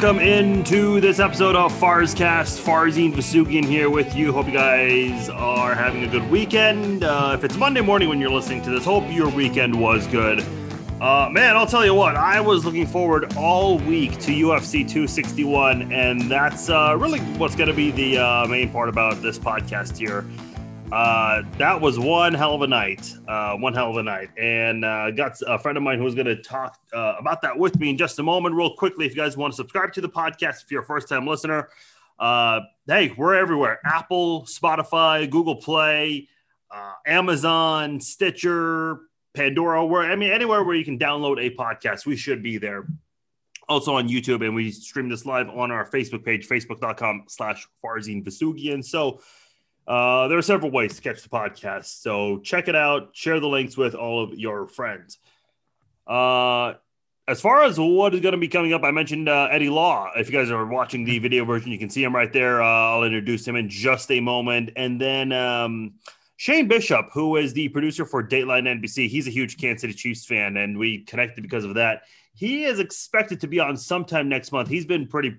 welcome into this episode of Farzcast. Farzine Vasugian here with you. Hope you guys are having a good weekend. Uh, if it's Monday morning when you're listening to this, hope your weekend was good. Uh, man, I'll tell you what, I was looking forward all week to UFC 261, and that's uh, really what's going to be the uh, main part about this podcast here. Uh, that was one hell of a night. Uh, one hell of a night. And uh, got a friend of mine who's going to talk uh, about that with me in just a moment. Real quickly, if you guys want to subscribe to the podcast, if you're a first time listener, uh, hey, we're everywhere Apple, Spotify, Google Play, uh, Amazon, Stitcher, Pandora, where I mean, anywhere where you can download a podcast, we should be there. Also on YouTube, and we stream this live on our Facebook page, facebook.com slash Farzine Vasugian. So, uh, there are several ways to catch the podcast. So check it out, share the links with all of your friends. Uh, as far as what is going to be coming up, I mentioned uh, Eddie Law. If you guys are watching the video version, you can see him right there. Uh, I'll introduce him in just a moment. And then um, Shane Bishop, who is the producer for Dateline NBC, he's a huge Kansas City Chiefs fan, and we connected because of that. He is expected to be on sometime next month. He's been pretty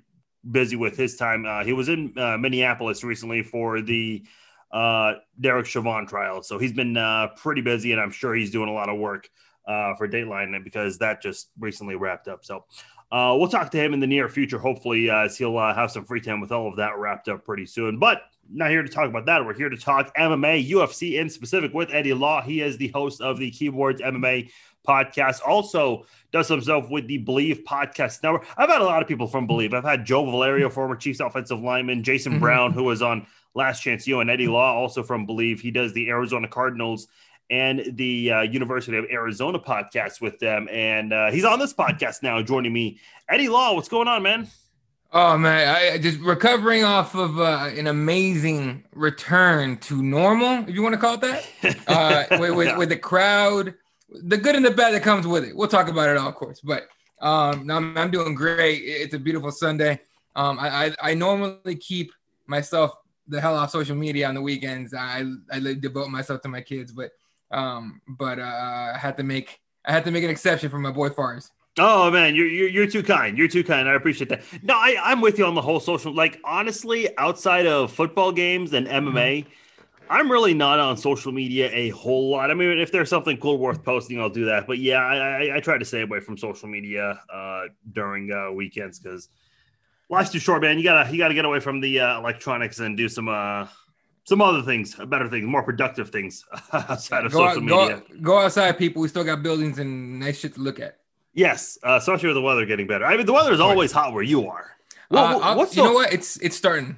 busy with his time. Uh, he was in uh, Minneapolis recently for the uh, Derek Chauvin trial. So he's been uh, pretty busy, and I'm sure he's doing a lot of work uh, for Dateline because that just recently wrapped up. So uh, we'll talk to him in the near future, hopefully, as he'll uh, have some free time with all of that wrapped up pretty soon. But not here to talk about that. We're here to talk MMA, UFC in specific with Eddie Law. He is the host of the Keyboards MMA podcast. Also does himself with the Believe podcast network. I've had a lot of people from Believe. I've had Joe Valerio, former Chiefs offensive lineman, Jason mm-hmm. Brown, who was on Last Chance U, and Eddie Law, also from Believe. He does the Arizona Cardinals and the uh, University of Arizona podcast with them. And uh, he's on this podcast now, joining me. Eddie Law, what's going on, man? Oh man, I just recovering off of uh, an amazing return to normal, if you want to call it that, uh, with, with, with, the crowd, the good and the bad that comes with it. We'll talk about it all, of course. But um, no, I'm, I'm doing great. It's a beautiful Sunday. Um, I, I, I normally keep myself the hell off social media on the weekends. I I devote myself to my kids, but um, but uh, I had to make I had to make an exception for my boy Fars. Oh man, you're, you're you're too kind. You're too kind. I appreciate that. No, I I'm with you on the whole social. Like honestly, outside of football games and MMA. Mm-hmm. I'm really not on social media a whole lot. I mean, if there's something cool worth posting, I'll do that. But yeah, I, I, I try to stay away from social media uh, during uh, weekends because life's too short, man. You gotta you gotta get away from the uh, electronics and do some uh some other things, better things, more productive things outside of go social out, media. Go, go, outside, people. We still got buildings and nice shit to look at. Yes, uh, especially with the weather getting better. I mean, the weather is always hot where you are. Well, uh, what's you the, know what? It's it's starting.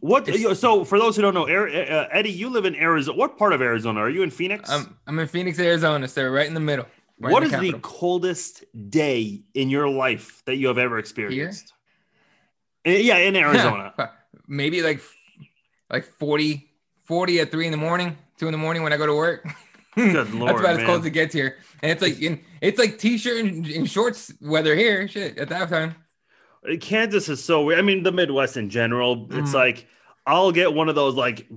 What it's, so for those who don't know, uh, Eddie, you live in Arizona. What part of Arizona are you in? Phoenix. I'm I'm in Phoenix, Arizona, sir, right in the middle. Right what the is capital. the coldest day in your life that you have ever experienced? Here? Yeah, in Arizona. Maybe like like 40, 40 at three in the morning, two in the morning when I go to work. Lord, That's about man. as cold as it gets here. And it's like in it's like t-shirt and, and shorts weather here. Shit, at that time. Kansas is so weird. I mean, the Midwest in general, mm. it's like I'll get one of those like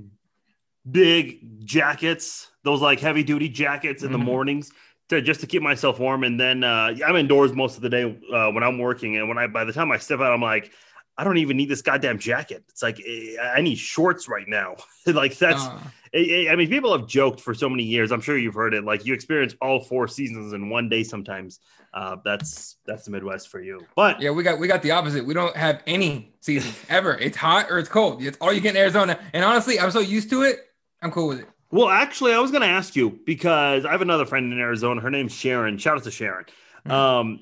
big jackets, those like heavy duty jackets in mm-hmm. the mornings to just to keep myself warm. And then uh, I'm indoors most of the day uh, when I'm working. And when I by the time I step out, I'm like, I don't even need this goddamn jacket. It's like eh, I need shorts right now. like that's. Uh. I mean, people have joked for so many years. I'm sure you've heard it. Like you experience all four seasons in one day. Sometimes uh, that's that's the Midwest for you. But yeah, we got we got the opposite. We don't have any seasons ever. It's hot or it's cold. It's all you get in Arizona. And honestly, I'm so used to it. I'm cool with it. Well, actually, I was going to ask you because I have another friend in Arizona. Her name's Sharon. Shout out to Sharon. Mm-hmm. Um,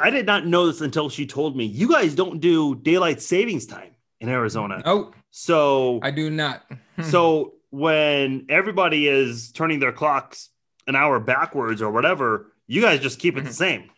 I did not know this until she told me. You guys don't do daylight savings time in Arizona. Oh, so I do not. so when everybody is turning their clocks an hour backwards or whatever, you guys just keep it the mm-hmm. same.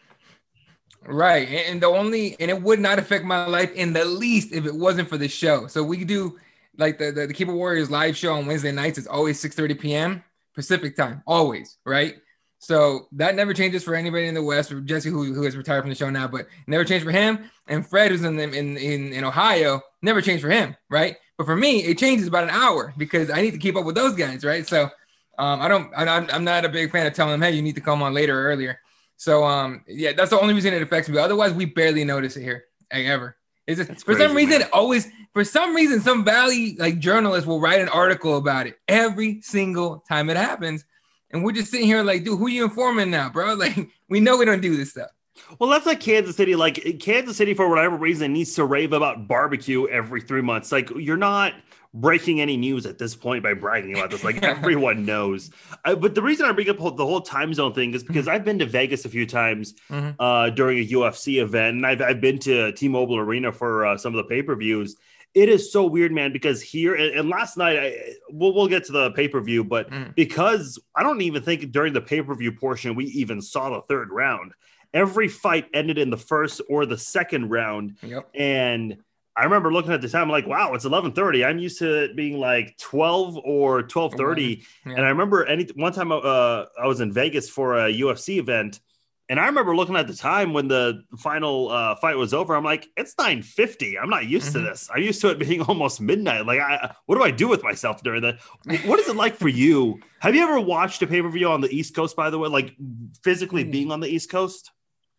Right. And the only, and it would not affect my life in the least if it wasn't for the show. So we do like the, the, the Keyboard Warriors live show on Wednesday nights. It's always 6 30 p.m. Pacific time, always. Right. So that never changes for anybody in the West. Jesse, who, who has retired from the show now, but never changed for him. And Fred, who's in, the, in in in Ohio, never changed for him, right? But for me, it changes about an hour because I need to keep up with those guys, right? So um, I don't, I'm, I'm not a big fan of telling them, hey, you need to come on later or earlier. So um, yeah, that's the only reason it affects me. Otherwise, we barely notice it here ever. It's just, for some reason, man. always for some reason, some Valley like journalist will write an article about it every single time it happens, and we're just sitting here like, dude, who are you informing now, bro? Like, we know we don't do this stuff. Well, that's like Kansas City. Like Kansas City, for whatever reason, needs to rave about barbecue every three months. Like you're not breaking any news at this point by bragging about this. Like everyone knows. I, but the reason I bring up the whole time zone thing is because mm-hmm. I've been to Vegas a few times mm-hmm. uh, during a UFC event, and I've, I've been to T-Mobile Arena for uh, some of the pay-per-views. It is so weird, man, because here and, last night, I, we'll, we'll get to the pay-per-view, but mm. because I don't even think during the pay-per-view portion we even saw the third round. Every fight ended in the first or the second round, yep. and I remember looking at the time, like, wow, it's 11:30. I'm used to it being like 12 or 12:30. Yeah. And I remember any one time uh, I was in Vegas for a UFC event, and I remember looking at the time when the final uh, fight was over. I'm like, it's 9:50. I'm not used mm-hmm. to this. I'm used to it being almost midnight. Like, I, what do I do with myself during that? What is it like for you? Have you ever watched a pay per view on the East Coast? By the way, like physically mm. being on the East Coast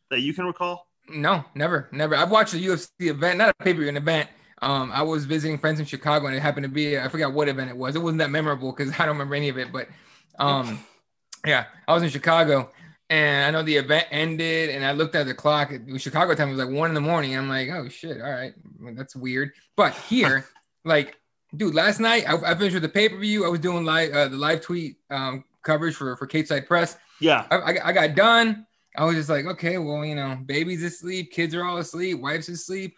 that you can recall? No, never, never. I've watched a UFC event, not a pay per view, an event. Um, I was visiting friends in Chicago, and it happened to be I forgot what event it was. It wasn't that memorable because I don't remember any of it. But um, yeah, I was in Chicago, and I know the event ended, and I looked at the clock. It was Chicago time. It was like one in the morning. I'm like, oh shit, all right, well, that's weird. But here, like, dude, last night I, I finished with the pay per view. I was doing live uh, the live tweet um, coverage for for Cage Side Press. Yeah, I, I, I got done. I was just like, okay, well, you know, baby's asleep, kids are all asleep, wife's asleep.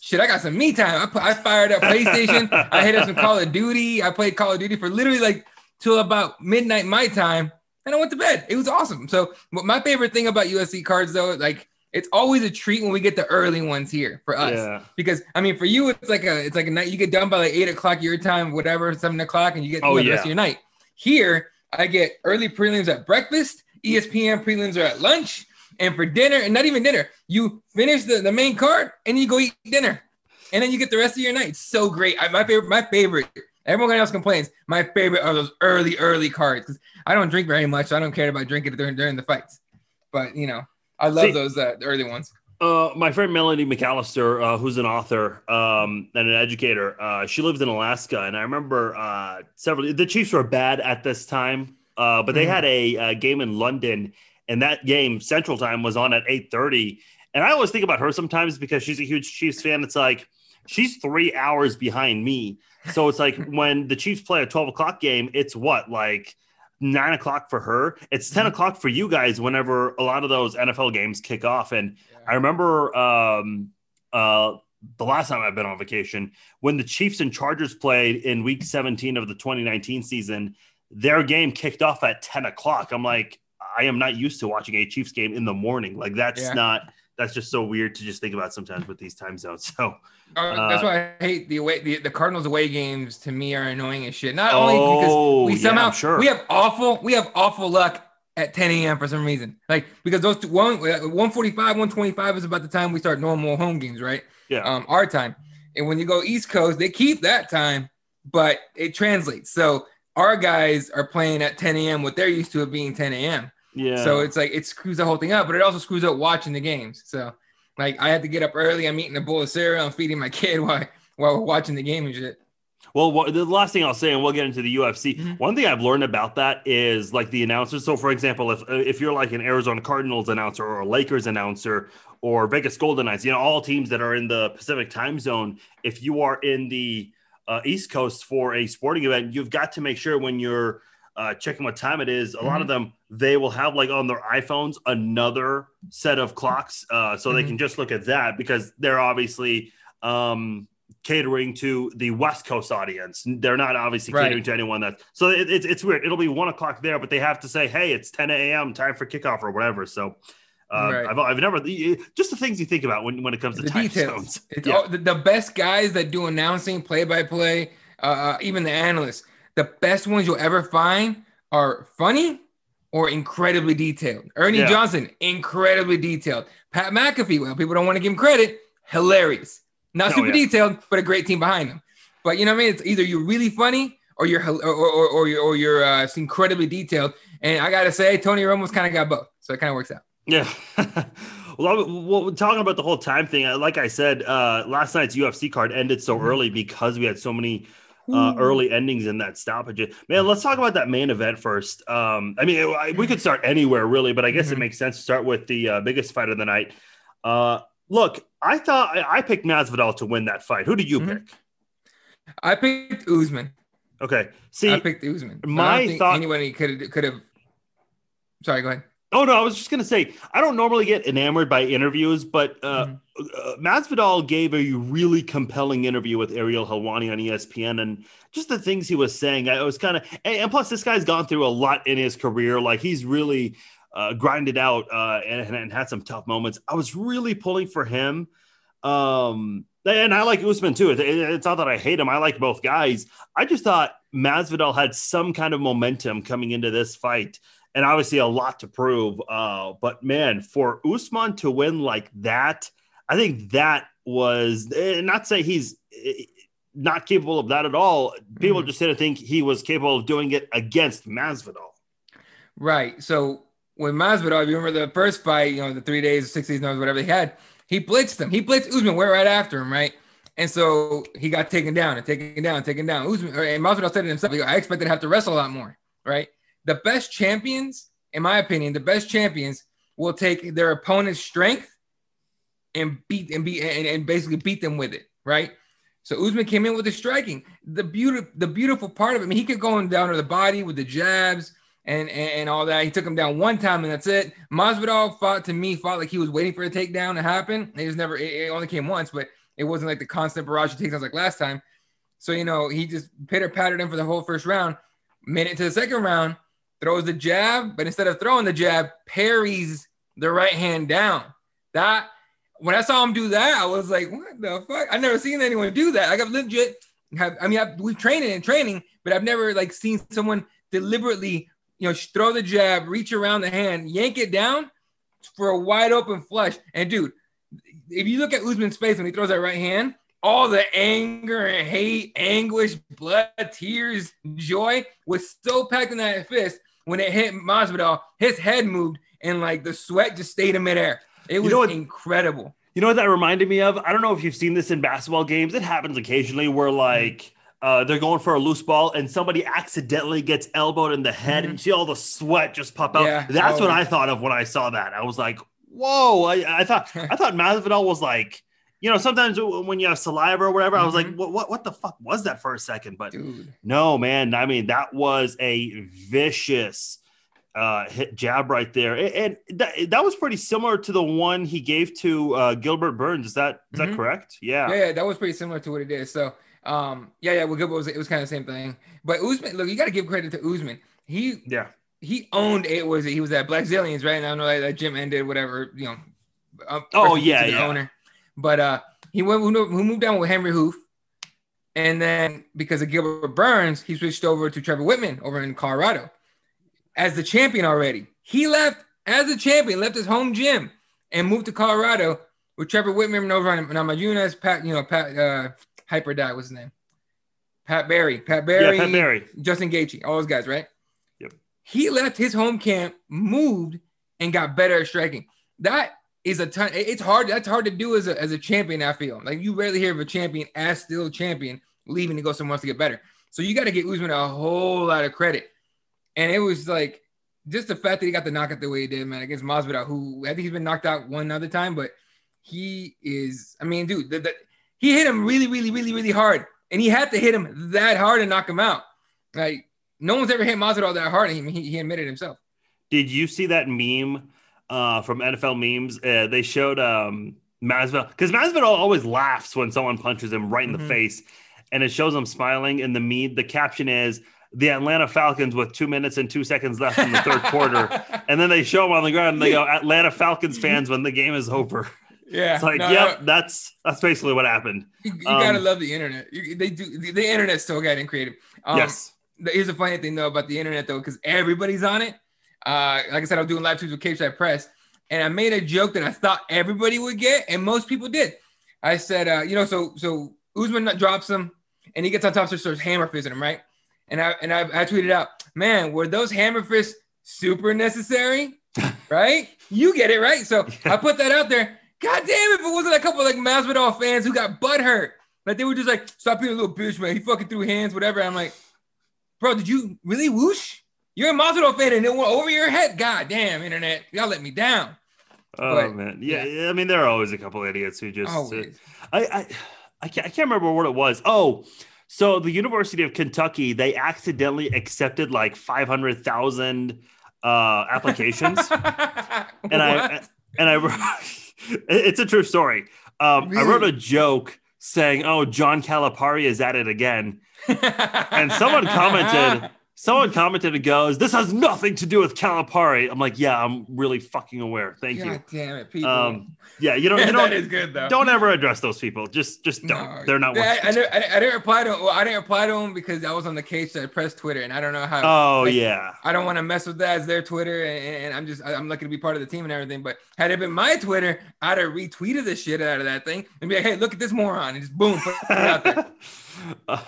Shit, I got some me time. I, put, I fired up PlayStation. I hit up some Call of Duty. I played Call of Duty for literally like till about midnight my time, and I went to bed. It was awesome. So, my favorite thing about UFC cards though, like it's always a treat when we get the early ones here for us. Yeah. Because I mean, for you, it's like a it's like a night. You get done by like eight o'clock your time, whatever, seven o'clock, and you get oh, the yeah. rest of your night. Here, I get early prelims at breakfast ESPN prelims are at lunch, and for dinner, and not even dinner, you finish the, the main card and you go eat dinner, and then you get the rest of your night. It's so great. I, my favorite, my favorite. Everyone else complains. My favorite are those early, early cards because I don't drink very much. So I don't care about drinking during during the fights, but you know, I love See, those uh, early ones. Uh, my friend Melanie McAllister, uh, who's an author um, and an educator, uh, she lives in Alaska, and I remember uh, several. The Chiefs were bad at this time uh, but they mm-hmm. had a, a, game in London, and that game Central Time was on at eight thirty. And I always think about her sometimes because she's a huge Chiefs fan. It's like she's three hours behind me. So it's like when the Chiefs play a twelve o'clock game, it's what like nine o'clock for her. It's 10 mm-hmm. o'clock for you guys whenever a lot of those NFL games kick off. And yeah. I remember um, uh, the last time I've been on vacation when the Chiefs and Chargers played in week 17 of the 2019 season their game kicked off at 10 o'clock. I'm like, I am not used to watching a Chiefs game in the morning. Like that's yeah. not that's just so weird to just think about sometimes with these time zones. So uh, that's why I hate the away the, the Cardinals away games to me are annoying as shit. Not only because oh, we somehow yeah, sure. we have awful we have awful luck at 10 a.m. for some reason. Like because those two, one 145, 125 is about the time we start normal home games, right? Yeah. Um, our time. And when you go East Coast, they keep that time, but it translates. So our guys are playing at 10 a.m. what they're used to it being 10 a.m. Yeah. So it's like it screws the whole thing up, but it also screws up watching the games. So like I had to get up early. I'm eating a bowl of cereal. I'm feeding my kid while while we're watching the game and shit. Well, the last thing I'll say, and we'll get into the UFC. Mm-hmm. One thing I've learned about that is like the announcers. So, for example, if if you're like an Arizona Cardinals announcer or a Lakers announcer or Vegas Golden Knights, you know, all teams that are in the Pacific time zone, if you are in the uh, East Coast for a sporting event, you've got to make sure when you're uh, checking what time it is. A mm-hmm. lot of mm-hmm. them they will have like on their iPhones another set of clocks, uh, so mm-hmm. they can just look at that because they're obviously um, catering to the West Coast audience. They're not obviously right. catering to anyone that. So it, it's it's weird. It'll be one o'clock there, but they have to say, "Hey, it's 10 a.m. time for kickoff" or whatever. So uh, right. I've, I've never just the things you think about when, when it comes to the time details. zones. Yeah. all, the, the, best guys that do announcing, play by play, even the analysts. The best ones you'll ever find are funny or incredibly detailed. Ernie yeah. Johnson, incredibly detailed. Pat McAfee, well, people don't want to give him credit, hilarious. Not oh, super yeah. detailed, but a great team behind him. But you know what I mean? It's either you're really funny or you're or or, or, you're, or you're uh, incredibly detailed. And I gotta say, Tony Romo's kind of got both, so it kind of works out. Yeah. Well, well, we're talking about the whole time thing, like I said, uh, last night's UFC card ended so mm-hmm. early because we had so many uh, early endings in that stoppage. Man, let's talk about that main event first. Um, I mean, it, we could start anywhere really, but I guess mm-hmm. it makes sense to start with the uh, biggest fight of the night. Uh, look, I thought I, I, picked Masvidal to win that fight. Who did you mm-hmm. pick? I picked Usman. Okay, see, I picked Usman. My thought anybody could could have. Sorry, go ahead. Oh no, I was just gonna say I don't normally get enamored by interviews, but uh, mm-hmm. uh, Masvidal gave a really compelling interview with Ariel Helwani on ESPN, and just the things he was saying, I was kind of, and, plus this guy's gone through a lot in his career. Like he's really uh, grinded out uh, and, and, had some tough moments. I was really pulling for him, um, and I like Usman too. It, it, it's not that I hate him; I like both guys. I just thought Masvidal had some kind of momentum coming into this fight and obviously a lot to prove. Uh, but man, for Usman to win like that, I think that was eh, not say he's eh, not capable of that at all. People mm-hmm. just didn't think he was capable of doing it against Masvidal. Right. So when Masvidal, if you remember the first fight, you know, the three days, six days, whatever he had, he blitzed him. He blitzed Usman, went right after him, right? And so he got taken down and taken down, and taken down. Usman, and Masvidal said it himself. I expected to have to wrestle a lot more, right? The best champions, in my opinion, the best champions will take their opponent's strength and beat and beat and, and basically beat them with it, right? So Usman came in with the striking. The beautiful, the beautiful part of it, I mean, he could go down to the body with the jabs and, and, and all that. He took him down one time and that's it. Masvidal fought to me, fought like he was waiting for a takedown to happen. It just never, it, it only came once, but it wasn't like the constant barrage of takedowns like last time. So you know, he just pitter pattered him for the whole first round. Made it to the second round throws the jab, but instead of throwing the jab, parries the right hand down. That when I saw him do that, I was like, what the fuck? I've never seen anyone do that. Like I've legit have, I mean, I've, we've trained in training, but I've never like seen someone deliberately, you know, throw the jab, reach around the hand, yank it down for a wide open flush. And dude, if you look at Usman's face when he throws that right hand, all the anger and hate, anguish, blood, tears, joy was so packed in that fist when it hit Masvidal, his head moved and like the sweat just stayed in midair. It was you know what, incredible. You know what that reminded me of? I don't know if you've seen this in basketball games. It happens occasionally where like uh, they're going for a loose ball and somebody accidentally gets elbowed in the head mm-hmm. and you see all the sweat just pop out. Yeah. That's oh. what I thought of when I saw that. I was like, whoa! I, I thought I thought Masvidal was like you know, sometimes when you have saliva or whatever, mm-hmm. I was like, mm-hmm. what, what, what the fuck was that for a second? But Dude. no, man, I mean, that was a vicious uh, hit jab right there. And, and that, that was pretty similar to the one he gave to uh, Gilbert Burns. Is that, is mm-hmm. that correct? Yeah. yeah. Yeah. That was pretty similar to what it is. So, um, yeah, yeah. Well, Gilbert was, it was kind of the same thing. But Usman, look, you got to give credit to Usman. He, yeah, he owned it. Was he was at Blackzilians, right? And I know that, that gym ended, whatever, you know. Uh, oh, yeah. yeah. Owner. But uh, he went who moved down with Henry Hooft, and then because of Gilbert Burns, he switched over to Trevor Wittman over in Colorado as the champion already. He left as a champion, left his home gym, and moved to Colorado with Trevor Wittman over on Namajunas, Pat, you know, Pat uh, Hyper what's his name? Pat Barry, Pat Barry, yeah, Pat Barry, Justin Gaethje, all those guys, right? Yep. He left his home camp, moved, and got better at striking. That is a ton. It's hard. That's hard to do as a, as a champion. I feel like you rarely hear of a champion as still champion leaving to go somewhere else to get better. So you got to get Usman a whole lot of credit. And it was like just the fact that he got the knockout the way he did, man, against Masvidal, who I think he's been knocked out one other time, but he is. I mean, dude, the, the, he hit him really, really, really, really hard, and he had to hit him that hard to knock him out. Like no one's ever hit Masvidal that hard, and he, he admitted himself. Did you see that meme? Uh, from NFL memes. Uh, they showed um, Masvidal because Masvidal always laughs when someone punches him right in mm-hmm. the face, and it shows him smiling. And the meme, the caption is the Atlanta Falcons with two minutes and two seconds left in the third quarter, and then they show him on the ground. and They go Atlanta Falcons fans when the game is over. Yeah, it's like, no, yep, no. that's that's basically what happened. You, you um, gotta love the internet. You, they do the, the internet still getting creative. Um, yes. Here's a funny thing though about the internet though, because everybody's on it. Uh, like I said, I was doing live tweets with Cage Side Press, and I made a joke that I thought everybody would get, and most people did. I said, uh, you know, so so Usman drops him, and he gets on top, so starts hammer fisting him, right? And I and I, I tweeted out, man, were those hammer fists super necessary, right? You get it, right? So I put that out there. God damn, it, if it wasn't a couple like Masvidal fans who got butt hurt, like they were just like, stop being a little bitch, man. He fucking threw hands, whatever. I'm like, bro, did you really whoosh? You're a Masvidal fan and it went over your head. God damn, internet, y'all let me down. Oh but, man, yeah, yeah, I mean, there are always a couple idiots who just. Uh, I, I, I can't, I can't remember what it was. Oh, so the University of Kentucky, they accidentally accepted like five hundred thousand uh, applications, and I and I. it's a true story. Um, really? I wrote a joke saying, "Oh, John Calipari is at it again," and someone commented Someone commented and goes, "This has nothing to do with Calipari." I'm like, "Yeah, I'm really fucking aware. Thank God you." damn it, people. Um, yeah, you don't. You don't. that is good though. Don't ever address those people. Just, just don't. No. They're not. I, I, I, I, didn't reply to. Well, I didn't reply to them because I was on the Cage Side Press Twitter, and I don't know how. Oh like, yeah. I don't want to mess with that as their Twitter, and, and, I'm just, I'm lucky to be part of the team and everything. But had it been my Twitter, I'd have retweeted the shit out of that thing and be like, "Hey, look at this moron," and just boom, put it out there.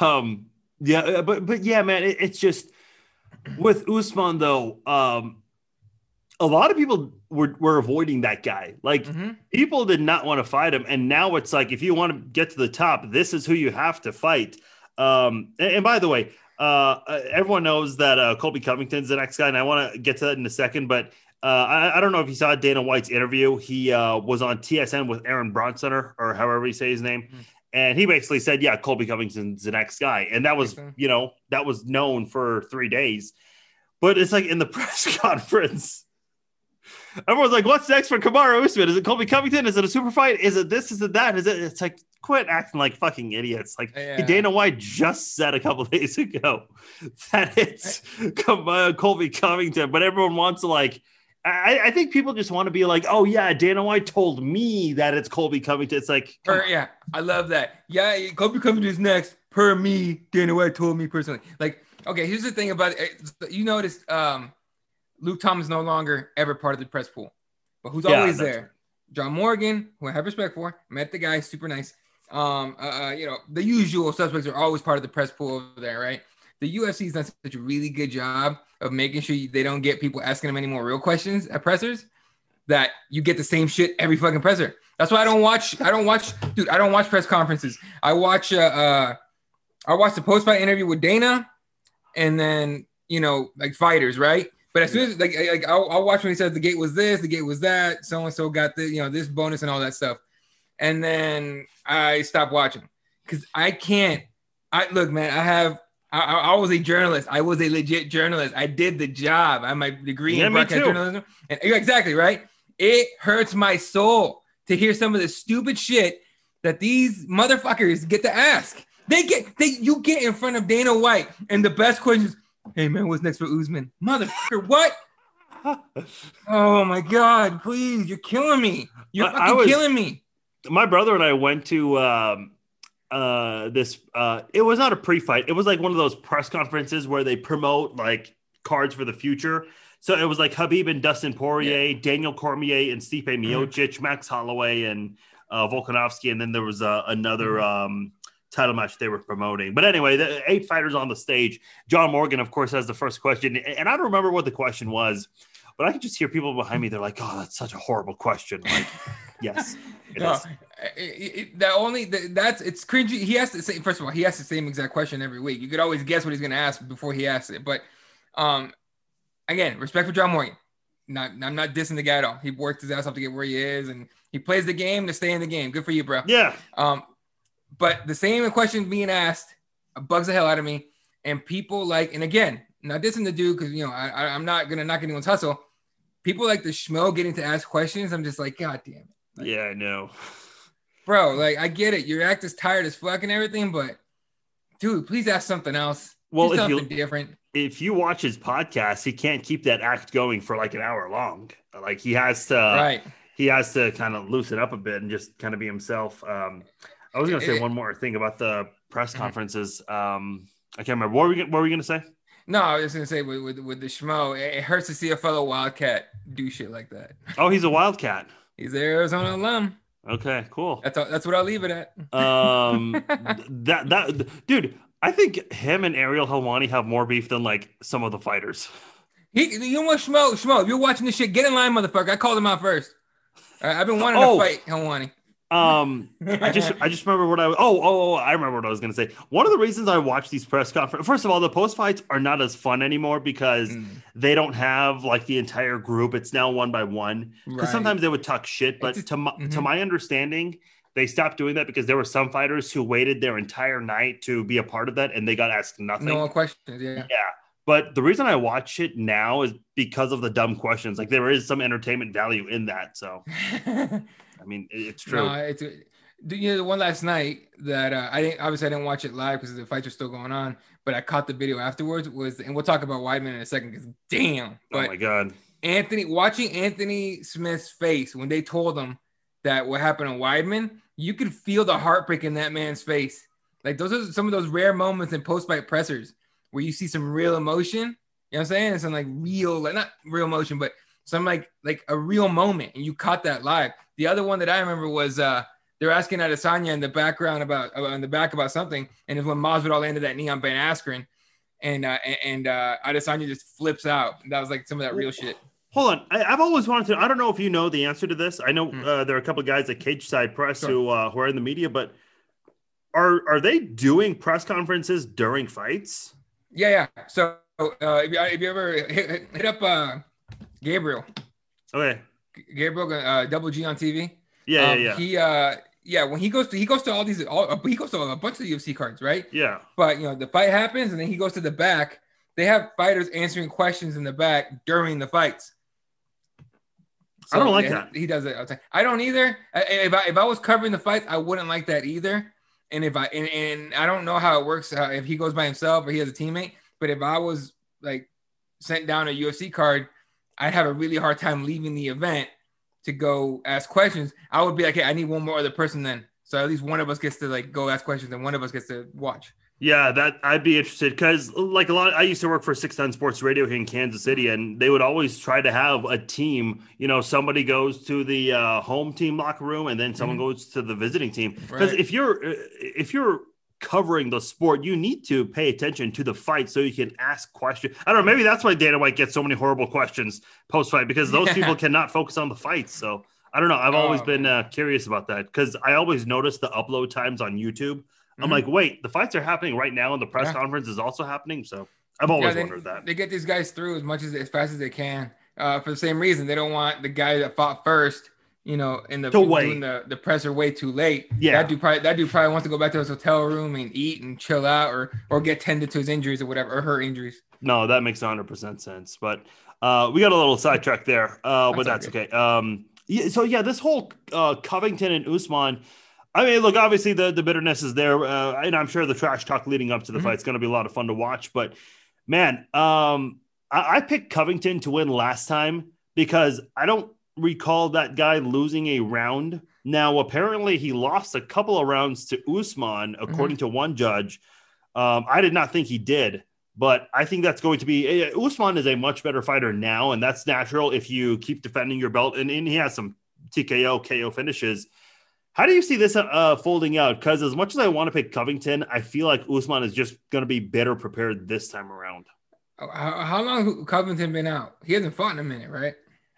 um. Yeah, uh, but but yeah, man, it, it's just with Usman though, um, a lot of people were, were avoiding that guy. Like mm-hmm. people did not want to fight him, and now it's like if you want to get to the top, this is who you have to fight. Um, and, and by the way, uh, everyone knows that uh, Colby Covington's the next guy, and I want to get to that in a second. But uh, I, I, don't know if you saw Dana White's interview. He uh, was on TSN with Aaron Bronsteter, or however you say his name. And he basically said, "Yeah, Colby Covington's the next guy," and that was, you know, that was known for three days. But it's like in the press conference, everyone's like, "What's next for Kamaru Usman? Is it Colby Covington? Is it a super fight? Is it this? Is it that? Is it?" It's like quit acting like fucking idiots. Like yeah. Dana White just said a couple days ago that it's Colby Covington, but everyone wants to like I, I, think people just want to be like, oh yeah, Dana White told me that it's Colby Covington. It's like, per, yeah, I love that. Yeah, Colby Covington is next. Per me, Dana White told me personally. Like, okay, here's the thing about it. You noticed um, Luke Thomas no longer ever part of the press pool, but who's yeah, always there? Right. John Morgan, who I have respect for, met the guy, super nice. Um, uh, uh, you know, the usual suspects are always part of the press pool over there, right? The UFC's done such a really good job of making sure they don't get people asking them any more real questions at pressers that you get the same shit every fucking presser. That's why I don't watch. I don't watch, dude. I don't watch press conferences. I watch. Uh, uh I watch the post fight interview with Dana, and then you know like fighters, right? But as soon as like, like I'll, I'll watch when he says the gate was this, the gate was that, so and so got the you know this bonus and all that stuff, and then I stop watching because I can't. I look, man. I have I, I, was a journalist. I was a legit journalist. I did the job. I have my degree yeah, in broadcast journalism. And exactly right. It hurts my soul to hear some of the stupid shit that these motherfuckers get to ask. They get they you get in front of Dana White, and the best question is, "Hey man, what's next for Usman?" Motherfucker, what? oh my god, please, you're killing me. You're fucking was, killing me. My brother and I went to um, uh this uh it was not a pre-fight it was like one of those press conferences where they promote like cards for the future so it was like Khabib and Dustin Poirier, yeah. Daniel Cormier and Stipe mm-hmm. Miocic, mm-hmm. Max Holloway and uh, Volkanovski, and then there was uh, another mm-hmm. um, title match they were promoting. But anyway, the eight fighters on the stage. John Morgan, of course, has the first question, and I don't remember what the question was, but I can just hear people behind me. They're like, "Oh, that's such a horrible question." Like, yes, no, it, that only that's it's cringy. He has to say first of all, he has the same exact question every week. You could always guess what he's going to ask before he asks it. But um, again, respect for John Morgan. Not I'm not dissing the guy at all. He worked his ass off to get where he is, and he plays the game to stay in the game. Good for you, bro. Yeah. Um, but the same question being asked bugs the hell out of me. And people like, and again, not dissing the dude because you know I, I I'm not gonna knock anyone's hustle. People like the schmo getting to ask questions. I'm just like, God damn it. Like, yeah, I know. Bro, like I get it. Your act is tired as fuck and everything, but dude, please ask something else. Well, if something you, different. If you watch his podcast, he can't keep that act going for like an hour long. Like he has to right. He has to kind of loosen up a bit and just kind of be himself. Um, I was gonna say it, one more thing about the press mm-hmm. conferences. Um, I can't remember. What were we, what were we gonna say? No, I was gonna say with, with, with the schmo, it hurts to see a fellow Wildcat do shit like that. Oh, he's a Wildcat. He's Arizona alum. Okay, cool. That's all, that's what I'll leave it at. um, that that dude, I think him and Ariel Helwani have more beef than like some of the fighters. He, you know what, Schmo? Schmo, if you're watching this shit, get in line, motherfucker. I called him out first. All right, I've been wanting Oh. to fight Helwani. Um, I just I just remember what I was. Oh, oh, oh, I remember what I was gonna say. One of the reasons I watch these press conferences. First of all, the post fights are not as fun anymore because Mm. they don't have like the entire group. It's now one by one. Because Right. sometimes they would talk shit, but to my, to mhm. my understanding, they stopped doing that because there were some fighters who waited their entire night to be a part of that, and they got asked nothing. No questions. Yeah. Yeah. But the reason I watch it now is because of the dumb questions. Like there is some entertainment value in that. So I mean, it's true. No, it's you know the one last night that uh, I didn't obviously I didn't watch it live because the fights were still going on, but I caught the video afterwards. Was and we'll talk about Weidman in a second because damn. oh my god. Anthony watching Anthony Smith's face when they told him that what happened to Weidman, you could feel the heartbreak in that man's face. Like those are some of those rare moments in post-fight pressers where you see some real emotion. You know what I'm saying? Some like real, like not real emotion, but some like like a real moment, and you caught that live. The other one that I remember was uh they're asking Adesanya in the background about uh, in the back about something, and it's when Masvidal landed that knee on Ben Askren, and uh, and, uh, Adesanya just flips out. That was like some of that real shit. Hold on. I, I've always wanted to. I don't know if you know the answer to this. I know Hmm. uh, there are a couple of guys at Cage Side Press Sure. who uh, who are in the media, but are are they doing press conferences during fights? Yeah, yeah. So uh, if, you, if you ever hit, hit up uh, Gabriel, Okay. Gabriel uh, Double G on TV. Yeah, um, yeah, yeah. He uh, yeah, when he goes to he goes to all these all uh, he goes to a bunch of UFC cards, right? yeah. But you know the fight happens and then he goes to the back. They have fighters answering questions in the back during the fights. I don't like yeah, that. He does it. all the time. I don't either. I- If I if I was covering the fights, I wouldn't like that either. And if I and, and I don't know how it works, how, if he goes by himself or he has a teammate. But if I was like sent down a UFC card, I'd have a really hard time leaving the event to go ask questions. I would be like, hey, I need one more other person then. So at least one of us gets to like go ask questions and one of us gets to watch. Yeah, that I'd be interested because, like a lot, I used to work for Six Ten Sports Radio here in Kansas City, and they would always try to have a team. You know, somebody goes to the uh, home team locker room, and then someone goes to the visiting team. Because Right. if you're uh, if you're covering the sport, you need to pay attention to the fight so you can ask questions. I don't know. Maybe that's why Dana White gets so many horrible questions post fight because those Yeah. people cannot focus on the fights. So I don't know. I've always Oh, been uh, curious about that because I always notice the upload times on YouTube. I'm Mhm. like, wait, the fights are happening right now, and the press Yeah. conference is also happening. So I've always they, wondered that. They get these guys through as much as as fast as they can. Uh, for the same reason, they don't want the guy that fought first, you know, in the doing the, the presser way too late. Yeah. that dude probably that dude probably wants to go back to his hotel room and eat and chill out, or or get tended to his injuries or whatever, or her injuries. No, that makes 100 percent sense. But uh, we got a little sidetrack there, uh, but That's that's okay. Um, yeah, so yeah, this whole uh, Covington and Usman. I mean, look, obviously the the bitterness is there, uh, and I'm sure the trash talk leading up to the Mhm. fight is going to be a lot of fun to watch. But man, um, I, I picked Covington to win last time because I don't recall that guy losing a round. Now, apparently, he lost a couple of rounds to Usman, according to one judge. Um, I did not think he did, but I think that's going to be uh, Usman is a much better fighter now, and that's natural if you keep defending your belt. And, and he has some TKO, KO finishes. How do you see this uh, folding out? Because as much as I want to pick Covington, I feel like Usman is just going to be better prepared this time around. How, how long Covington been out? He hasn't fought in a minute, right?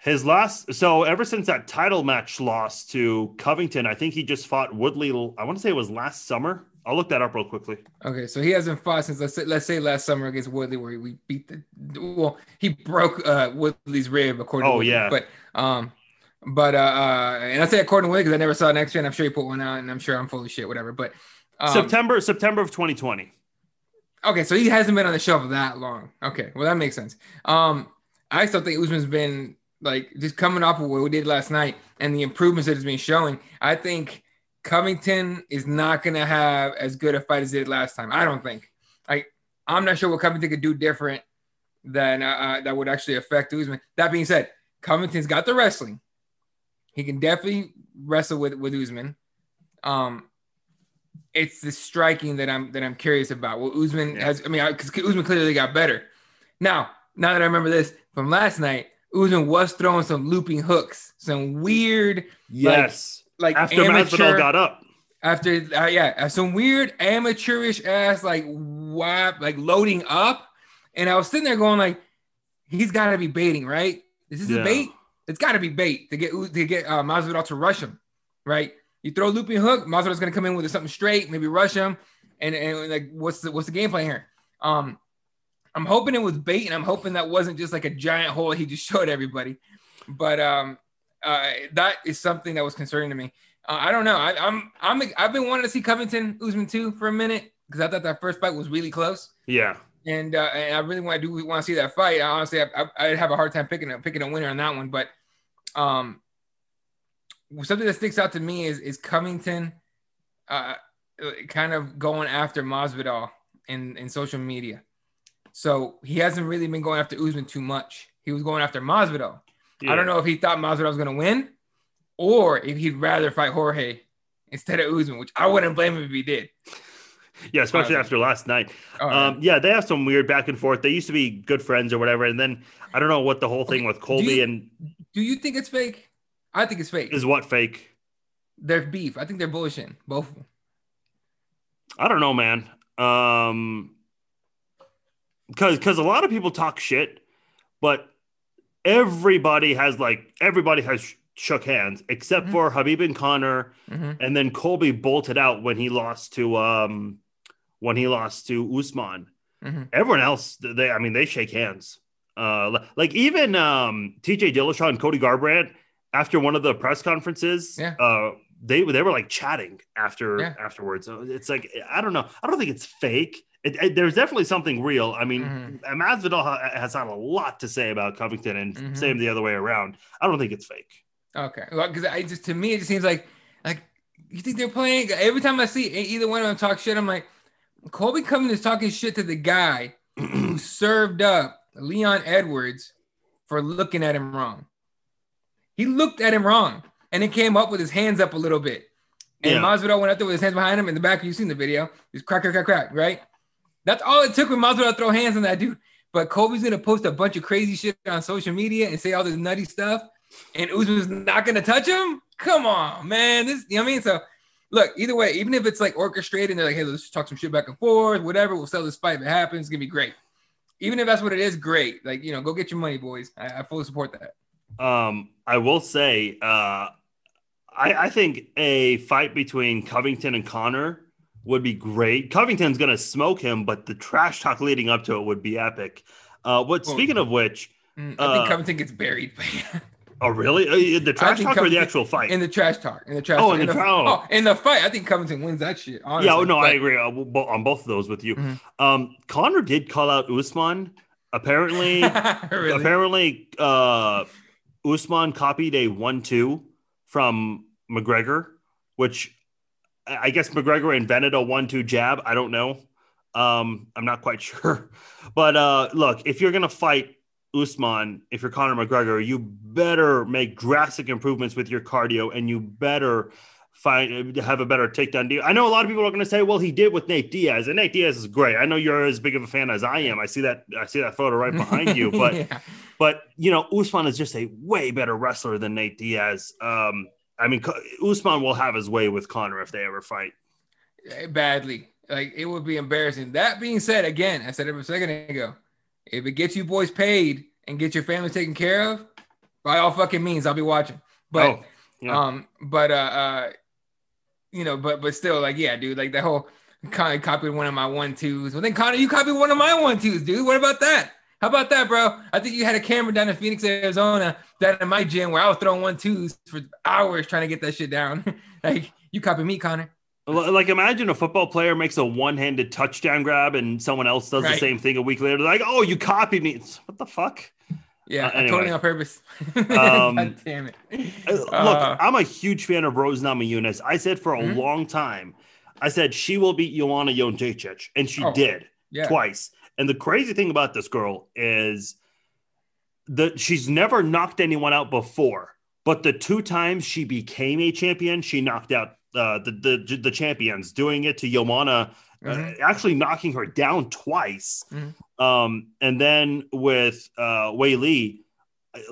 His last, so ever since that title match loss to Covington, I think he just fought Woodley. I want to say it was last summer. I'll look that up real quickly. Okay, so he hasn't fought since let's say, let's say last summer against Woodley, where we beat the well, he broke uh, Woodley's rib according. Oh, to yeah. but um, but uh, uh, and I say according to Woodley because I never saw next year, and I'm sure he put one out, and I'm sure I'm full of shit, whatever. But um, September, September of 2020. Okay, so he hasn't been on the shelf that long. Okay, well that makes sense. Um, I still think Usman's been like just coming off of what we did last night and the improvements that he's been showing. I think Covington is not gonna have as good a fight as he did last time. I don't think. I I'm not sure what Covington could do different than uh, uh, that would actually affect Usman. That being said, Covington's got the wrestling. He can definitely wrestle with with Usman. Um, it's the striking that I'm that I'm curious about. Well, Usman Yeah. has. I mean, because Usman clearly got better. Now, now that I remember this from last night, Usman was throwing some looping hooks, some weird, Yes. like After amateur. Masvidal got up. after uh, yeah, uh, some weird amateurish ass like whap, like loading up, and I was sitting there going like, he's got to be baiting, right? This is Yeah. a bait. It's got to be bait to get to get uh, Masvidal to rush him, right? You throw a looping hook, Masvidal's to come in with something straight, maybe rush him, and and like what's the what's the game plan here? Um, I'm hoping it was bait, and I'm hoping that wasn't just like a giant hole he just showed everybody. But um, uh, that is something that was concerning to me. Uh, I don't know. I, I'm I'm I've been wanting to see Covington Usman too for a minute because I thought that first fight was really close Yeah. and uh, and I really want to do want to see that fight. I honestly, I, I'd have a hard time picking a picking a winner on that one. But um, something that sticks out to me is is Covington, uh, kind of going after Masvidal in in social media. So he hasn't really been going after Usman too much. He was going after Masvidal. I don't know if he thought Masvidal was going to win, or if he'd rather fight Jorge instead of Usman, which I wouldn't blame him if he did. Yeah, especially after last night. Right. Um, yeah, they have some weird back and forth. They used to be good friends or whatever, and then I don't know what the whole thing with Colby you- and Do you think it's fake? I think it's fake. is what fake. They're beef. I think they're bullshitting both. I don't know, man. Um, because because a lot of people talk shit, but everybody has like everybody has sh- shook hands except Mhm. for Khabib and Conor, Mhm. and then Colby bolted out when he lost to um when he lost to Usman. Mhm. Everyone else, they I mean they shake hands. Uh, like even um TJ Dillashaw and Cody Garbrandt after one of the press conferences, Yeah. uh, they they were like chatting after Yeah. afterwards. So it's like I don't know. I don't think it's fake. It, it- there's definitely something real. I mean, Mhm. Masvidal ha- has had a lot to say about Covington, and Mhm. same the other way around. I don't think it's fake. Okay. Well, because I just to me it just seems like like you think they're playing. Every time I see either one of them talk shit, I'm like, Colby Covington is talking shit to the guy who served up Leon Edwards for looking at him wrong. He looked at him wrong and then came up with his hands up a little bit. And Yeah. Masvidal went up there with his hands behind him in the back. You've seen the video. He's crack, crack, crack, crack, right? That's all it took for Masvidal to throw hands on that dude. But Colby's gonna post a bunch of crazy shit on social media and say all this nutty stuff, and Usman's not gonna touch him. Come on, man. This, you know what I mean? So, look, either way, even if it's like orchestrated and they're like, hey, let's talk some shit back and forth, whatever, we'll sell this fight if it happens. It's gonna be great. Even if that's what it is, great. Like, you know, go get your money, boys. I, I fully support that. Um, I will say, uh, I, I think a fight between Covington and Conor would be great. Covington's gonna smoke him, but the trash talk leading up to it would be epic. Uh, what? Oh. Speaking of which, Mm, I think Uh, Covington gets buried oh really? Uh, the trash think talk or the actual fight? in the trash talk. In the trash Oh, talk. in the tra- oh. oh, in the fight. I think Covington wins that shit. Honestly. yeah, oh, no, I agree on both of those with you. Mhm. Um, Conor did call out Usman. Apparently, really? apparently, uh, Usman copied a one-two from McGregor, which I guess McGregor invented a one-two jab. I don't know. Um, I'm not quite sure. But uh, look, if you're gonna fight Usman, if you're Conor McGregor, you better make drastic improvements with your cardio, and you better find have a better takedown deal. I know a lot of people are going to say, "Well, he did with Nate Diaz," and Nate Diaz is great. I know you're as big of a fan as I am. I see that. I see that photo right behind you, but. Yeah. But you know, Usman is just a way better wrestler than Nate Diaz. Um, I mean, Usman will have his way with Conor if they ever fight. badly. Like it would be embarrassing. That being said, again, I said it a second ago. If it gets you boys paid and get your family taken care of, by all fucking means, I'll be watching. But Oh, yeah. um, but uh, uh, you know, but but still, like, yeah, dude, like that whole Conor copied one of my one twos. Well, then Conor, you copied one of my one twos, dude. What about that? How about that, bro? I think you had a camera down in Phoenix, Arizona, down in my gym where I was throwing one twos for hours trying to get that shit down. like you copied me, Conor. Like imagine a football player makes a one-handed touchdown grab and someone else does the same thing a week later. They're like, "Oh, you copied me." What the fuck? Yeah, Uh, anyway. totally on purpose. Um, God damn it. Uh, Look, Uh, I'm a huge fan of Rose Namajunas. I said for a Mhm. long time, I said she will beat Joanna Jędrzejczyk, and she Oh, did. yeah. twice. And the crazy thing about this girl is that she's never knocked anyone out before, but the two times she became a champion, she knocked out uh, the, the the champions, doing it to Joanna, uh, Mhm. actually knocking her down twice. Mhm. Um, and then with uh, Weili,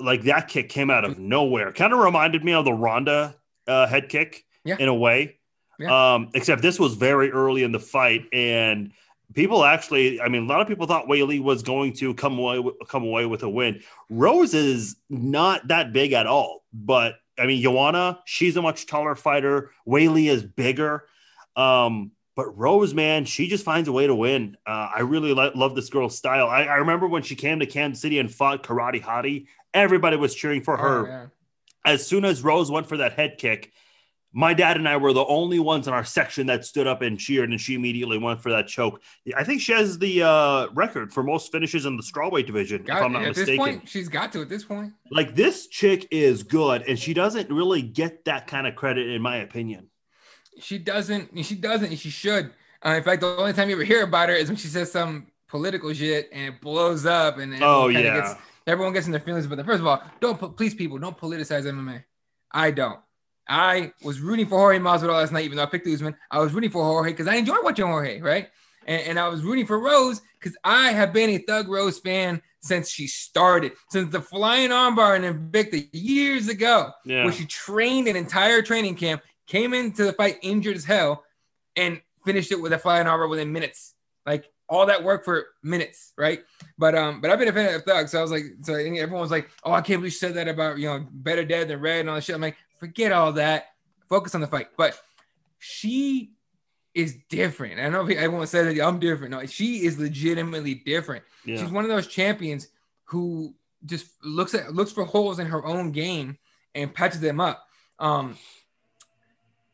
like that kick came out of nowhere. Kind of reminded me of the Ronda uh, head kick Yeah. in a way. Yeah. Um, except this was very early in the fight, and people actually, I mean, a lot of people thought Weili was going to come away come away with a win. Rose is not that big at all, but I mean, Joanna, she's a much taller fighter. Weili is bigger. Um, but Rose, man, she just finds a way to win. Uh, I really lo- love this girl's style. I, I, remember when she came to Kansas City and fought Karate Hottie, everybody was cheering for her. Oh, yeah. As soon as Rose went for that head kick, my dad and I were the only ones in our section that stood up and cheered, and she immediately went for that choke. I think she has the uh, record for most finishes in the strawweight division, got, if I'm not at mistaken. This point, she's got to at this point. Like this chick is good, and she doesn't really get that kind of credit, in my opinion. She doesn't. She doesn't. She should. Uh, in fact, the only time you ever hear about her is when she says some political shit and it blows up, and oh yeah, gets, everyone gets in their feelings But. First of all, don't please people don't politicize MMA. I don't. I was rooting for Jorge Masvidal last night, even though I picked the Usman. I was rooting for Jorge because I enjoy watching Jorge, right? And, and I was rooting for Rose because I have been a Thug Rose fan since she started, since the flying armbar in Invicta years ago, yeah. where she trained an entire training camp, came into the fight injured as hell, and finished it with a flying armbar within minutes. Like all that work for minutes, right? But um, but I've been a fan of Thug, so I was like, so everyone was like, oh, I can't believe you said that about you know better dead than red and all that shit. I'm like, forget all that. Focus on the fight. But she is different. I know everyone says that I'm different. No, she is legitimately different. Yeah. She's one of those champions who just looks at looks for holes in her own game and patches them up. Um,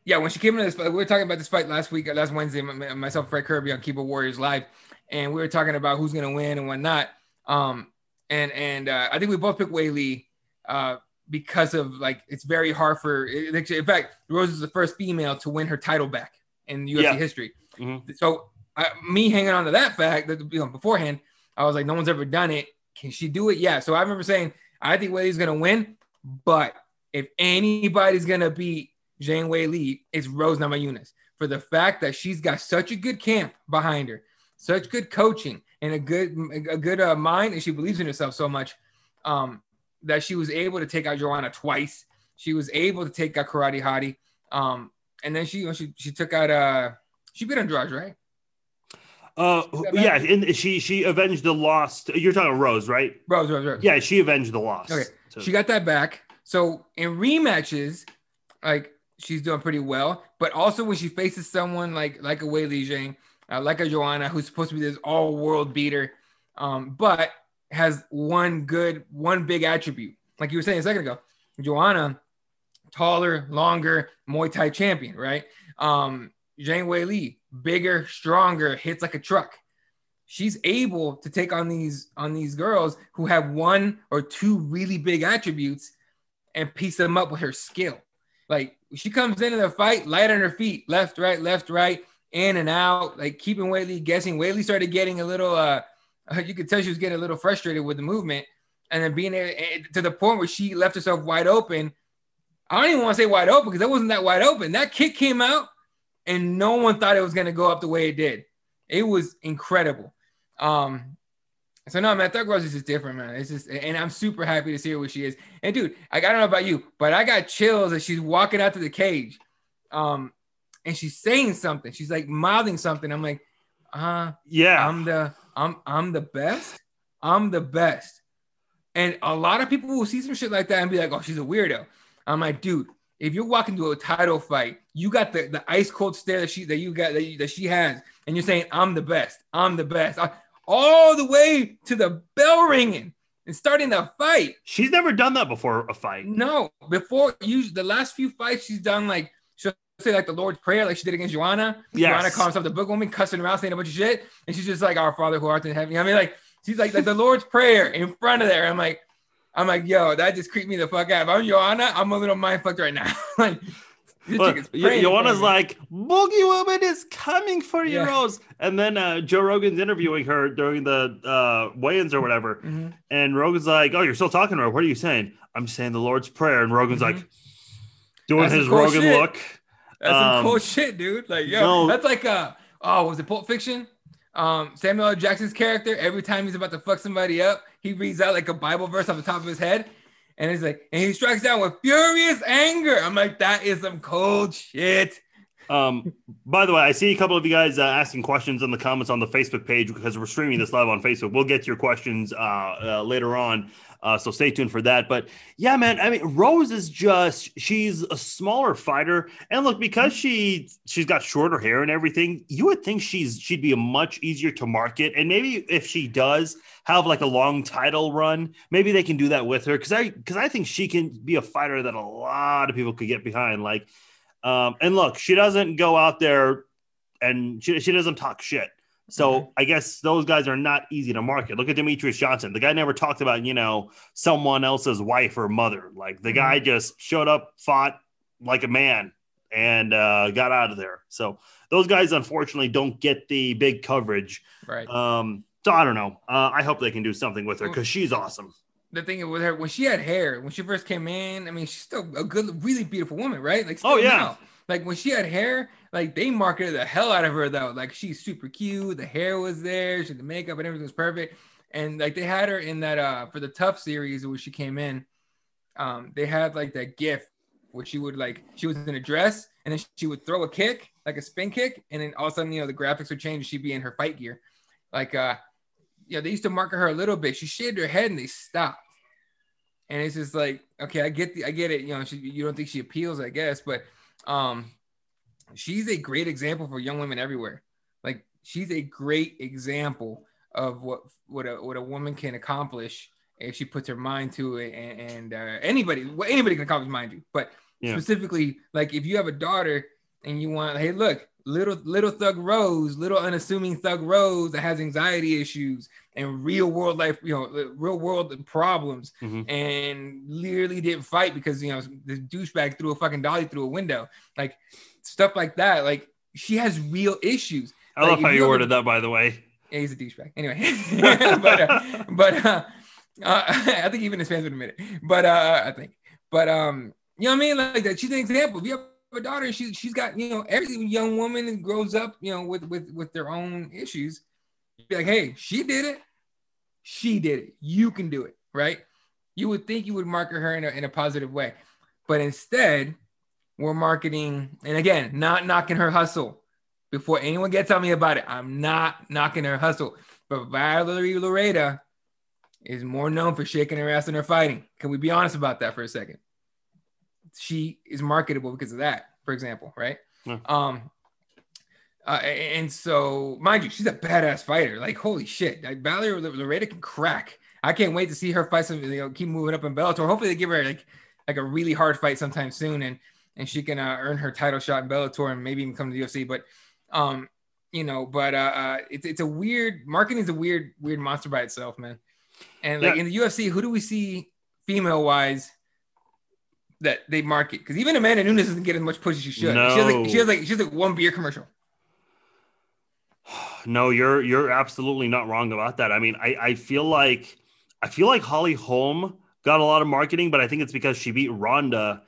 yeah, when she came into this fight, we were talking about this fight last week, last Wednesday, myself, Fred Kirby on Keyboard Warriors Live, and we were talking about who's gonna win and whatnot. Um, and and uh, I think we both picked Weili. Uh, because of like it's very hard for. In fact, Rose is the first female to win her title back in UFC yeah. history. Mm-hmm. So I, me hanging on to that fact that you know beforehand, I was like, no one's ever done it. Can she do it? Yeah. So I remember saying, I think Weili's gonna win, but if anybody's gonna beat Zhang Weili, it's Rose Namajunas for the fact that she's got such a good camp behind her, such good coaching, and a good a good uh, mind, and she believes in herself so much. Um, that she was able to take out Joanna twice. She was able to take out Karate Hottie. Um, and then she she she took out uh she beat Andrade, right? Uh yeah, and she she avenged the lost. You're talking Rose, right? Rose, Rose, Rose. Yeah, she avenged the loss. Okay, so. she got that back. So in rematches, like she's doing pretty well. But also when she faces someone like like a Weili Zhang, uh, like a Joanna, who's supposed to be this all world beater, um, but has one good, one big attribute. Like you were saying a second ago, Joanna, taller, longer Muay Thai champion, right? Um, Zhang Weili, bigger, stronger, hits like a truck. She's able to take on these on these girls who have one or two really big attributes and piece them up with her skill. Like she comes into the fight light on her feet, left, right, left, right, in and out, like keeping Weili guessing. Weili started getting a little uh you could tell she was getting a little frustrated with the movement, and then being there to the point where she left herself wide open. I don't even want to say wide open because it wasn't that wide open. That kick came out, and no one thought it was going to go up the way it did. It was incredible. Um, so no, man, Thug Rose is just different, man. It's just, and I'm super happy to see her where she is. And dude, like, I don't know about you, but I got chills as she's walking out to the cage, um, and she's saying something. She's like mouthing something. I'm like, uh, yeah, I'm the I'm I'm the best. I'm the best. And a lot of people will see some shit like that and be like, oh, she's a weirdo. I'm like, dude, if you're walking to a title fight, you got the, the ice cold stare that she that you got that, you, that she has, and you're saying, I'm the best, I'm the best, I, all the way to the bell ringing and starting the fight. She's never done that before a fight. No, before you the last few fights she's done like say like the Lord's Prayer, like she did against Joanna. Yes. Joanna calls herself the book woman, cussing around, saying a bunch of shit, and she's just like, "Our Father who art in heaven." I mean, like she's like, like the Lord's Prayer in front of there. I'm like, I'm like, yo, that just creeped me the fuck out. If I'm Joanna, I'm a little mind fucked right now. like. Joanna's like, Boogie Woman is coming for you, yeah. Rose. And then uh, Joe Rogan's interviewing her during the uh, weigh-ins or whatever. Mm-hmm. And Rogan's like, Oh, you're still talking to her. What are you saying? I'm saying the Lord's Prayer. And Rogan's mm-hmm. like, doing That's his Rogan shit. look. That's um, some cool shit, dude. Like, yo, no. that's like uh oh, was it Pulp Fiction? Um, Samuel L. Jackson's character, every time he's about to fuck somebody up, he reads out like a Bible verse off the top of his head. And he's like, and he strikes down with furious anger. I'm like, that is some cold shit. Um, by the way, I see a couple of you guys uh, asking questions in the comments on the Facebook page because we're streaming this live on Facebook. We'll get to your questions uh, uh, later on. Uh, so stay tuned for that. But yeah, man, I mean, Rose is just she's a smaller fighter, and look, because she she's got shorter hair and everything, you would think she's she'd be a much easier to market. And maybe if she does have like a long title run, maybe they can do that with her because I because I think she can be a fighter that a lot of people could get behind. Like, um, and look, she doesn't go out there and she, she doesn't talk shit. So mm-hmm. I guess those guys are not easy to market. Look at Demetrious Johnson. The guy never talked about, you know, someone else's wife or mother. Like the mm-hmm. guy just showed up, fought like a man, and uh, got out of there. So those guys, unfortunately, don't get the big coverage. Right. Um, so I don't know. Uh, I hope they can do something with her because she's awesome. The thing with her, when she had hair, when she first came in, I mean, she's still a good, really beautiful woman, right? Like, oh yeah. Now. Like when she had hair, like they marketed the hell out of her though. Like she's super cute. The hair was there. She had the makeup and everything was perfect. And like they had her in that uh for the Tough series where she came in. Um, they had like that gift where she would like she was in a dress and then she would throw a kick, like a spin kick, and then all of a sudden, you know, the graphics would change she'd be in her fight gear. Like uh yeah, they used to market her a little bit. She shaved her head and they stopped. And it's just like, okay, I get the I get it. You know, she, you don't think she appeals, I guess, but um she's a great example for young women everywhere. Like she's a great example of what what a what a woman can accomplish if she puts her mind to it. And, and uh, anybody, well, anybody can accomplish, mind you. But yeah. specifically, like if you have a daughter and you want, hey, look, little little thug Rose, little unassuming thug Rose that has anxiety issues and real world life, you know, real world problems, mm-hmm. and literally didn't fight because you know the douchebag threw a fucking dolly through a window. Like stuff like that. Like she has real issues. I like, love how you, worded that, by the way. Yeah, he's a douchebag. Anyway, but uh, but uh, uh, I think even his fans would admit it. But uh, I think, but um, you know what I mean? Like that. She's an example. If you a daughter, she she's got you know every young woman grows up you know with with with their own issues. Be like, hey, she did it. She did it. You can do it, right? You would think you would market her in a, in a positive way, but instead, we're marketing, and again, not knocking her hustle. Before anyone gets on me about it, I'm not knocking her hustle. But Valerie Loureda is more known for shaking her ass in her fighting. Can we be honest about that for a second? She is marketable because of that, for example, right? Yeah. Um, uh, and so, mind you, she's a badass fighter. Like, holy shit, like, Valerie Loureda can crack. I can't wait to see her fight some. You know, keep moving up in Bellator. Hopefully, they give her like like a really hard fight sometime soon, and and she can uh, earn her title shot in Bellator and maybe even come to the UFC. But um, you know, but uh, uh, it's it's a weird marketing is a weird weird monster by itself, man. And like yeah. in the UFC, who do we see female wise that they market? Because even Amanda Nunes doesn't get as much push as she should. No. She has like she has like she has like one beer commercial. No, you're you're absolutely not wrong about that. I mean, I I feel like I feel like Holly Holm got a lot of marketing, but I think it's because she beat Ronda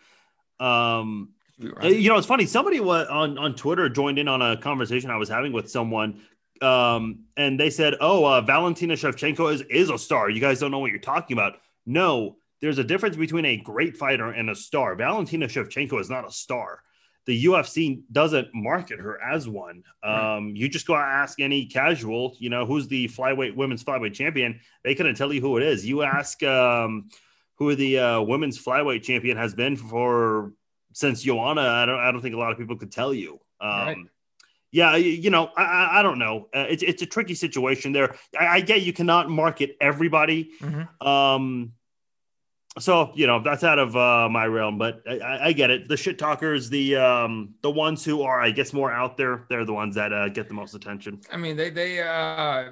um, you know, it's funny. Somebody was on on Twitter joined in on a conversation I was having with someone, um, and they said, "Oh, uh, Valentina Shevchenko is is a star. You guys don't know what you're talking about." No, there's a difference between a great fighter and a star. Valentina Shevchenko is not a star. The UFC doesn't market her as one. Um, right. You just go ask any casual, you know, who's the flyweight women's flyweight champion. They couldn't tell you who it is. You ask. Um, who the uh, women's flyweight champion has been for since Joanna. I don't I don't think a lot of people could tell you. Um, right. Yeah, you know, I, I don't know. Uh, it's it's a tricky situation there. I, I get you cannot market everybody. Mm-hmm. Um, so you know that's out of uh, my realm, but I, I, get it. The shit talkers, the um, the ones who are, I guess, more out there, they're the ones that uh, get the most attention. I mean, they they uh,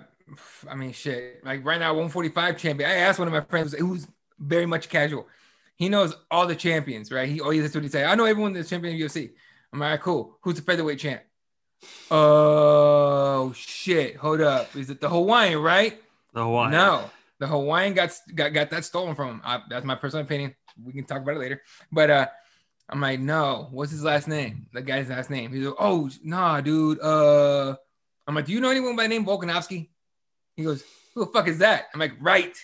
I mean, shit. Like right now, 145 champion. I asked one of my friends who's very much casual. He knows all the champions, right? He always that's what he say. I know everyone that's champion of UFC. I'm like, cool. Who's the featherweight champ? Oh shit! Hold up. Is it the Hawaiian, right? The Hawaiian. No, the Hawaiian got got, got that stolen from him. I, that's my personal opinion. We can talk about it later. But uh, I'm like, no. What's his last name? The guy's last name. He's like, oh nah, dude. Uh, I'm like, do you know anyone by the name Volkanovski? He goes, who the fuck is that? I'm like, right.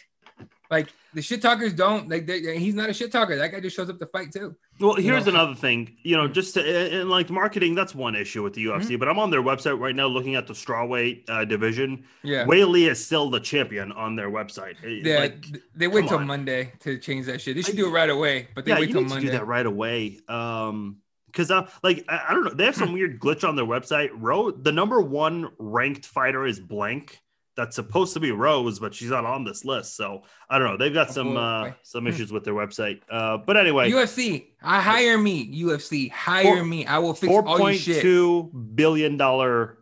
Like the shit talkers don't like. He's not a shit talker. That guy just shows up to fight too. Well, here's know? another thing. You know, just to, and like marketing, that's one issue with the UFC. Mm-hmm. But I'm on their website right now, looking at the strawweight uh, division. Yeah, Weili is still the champion on their website. Yeah, like, they wait till on. Monday to change that shit. They should I, do it right away. But they yeah, wait till Monday. do that right away. Um, because uh, like I, I, don't know, they have some weird glitch on their website. Ro, the number one ranked fighter is blank that's supposed to be Rose, but she's not on this list. So I don't know. They've got some uh, some hmm. issues with their website. Uh, but anyway, UFC, I hire me. UFC, hire four, me. I will fix 4. all your shit. Two billion dollar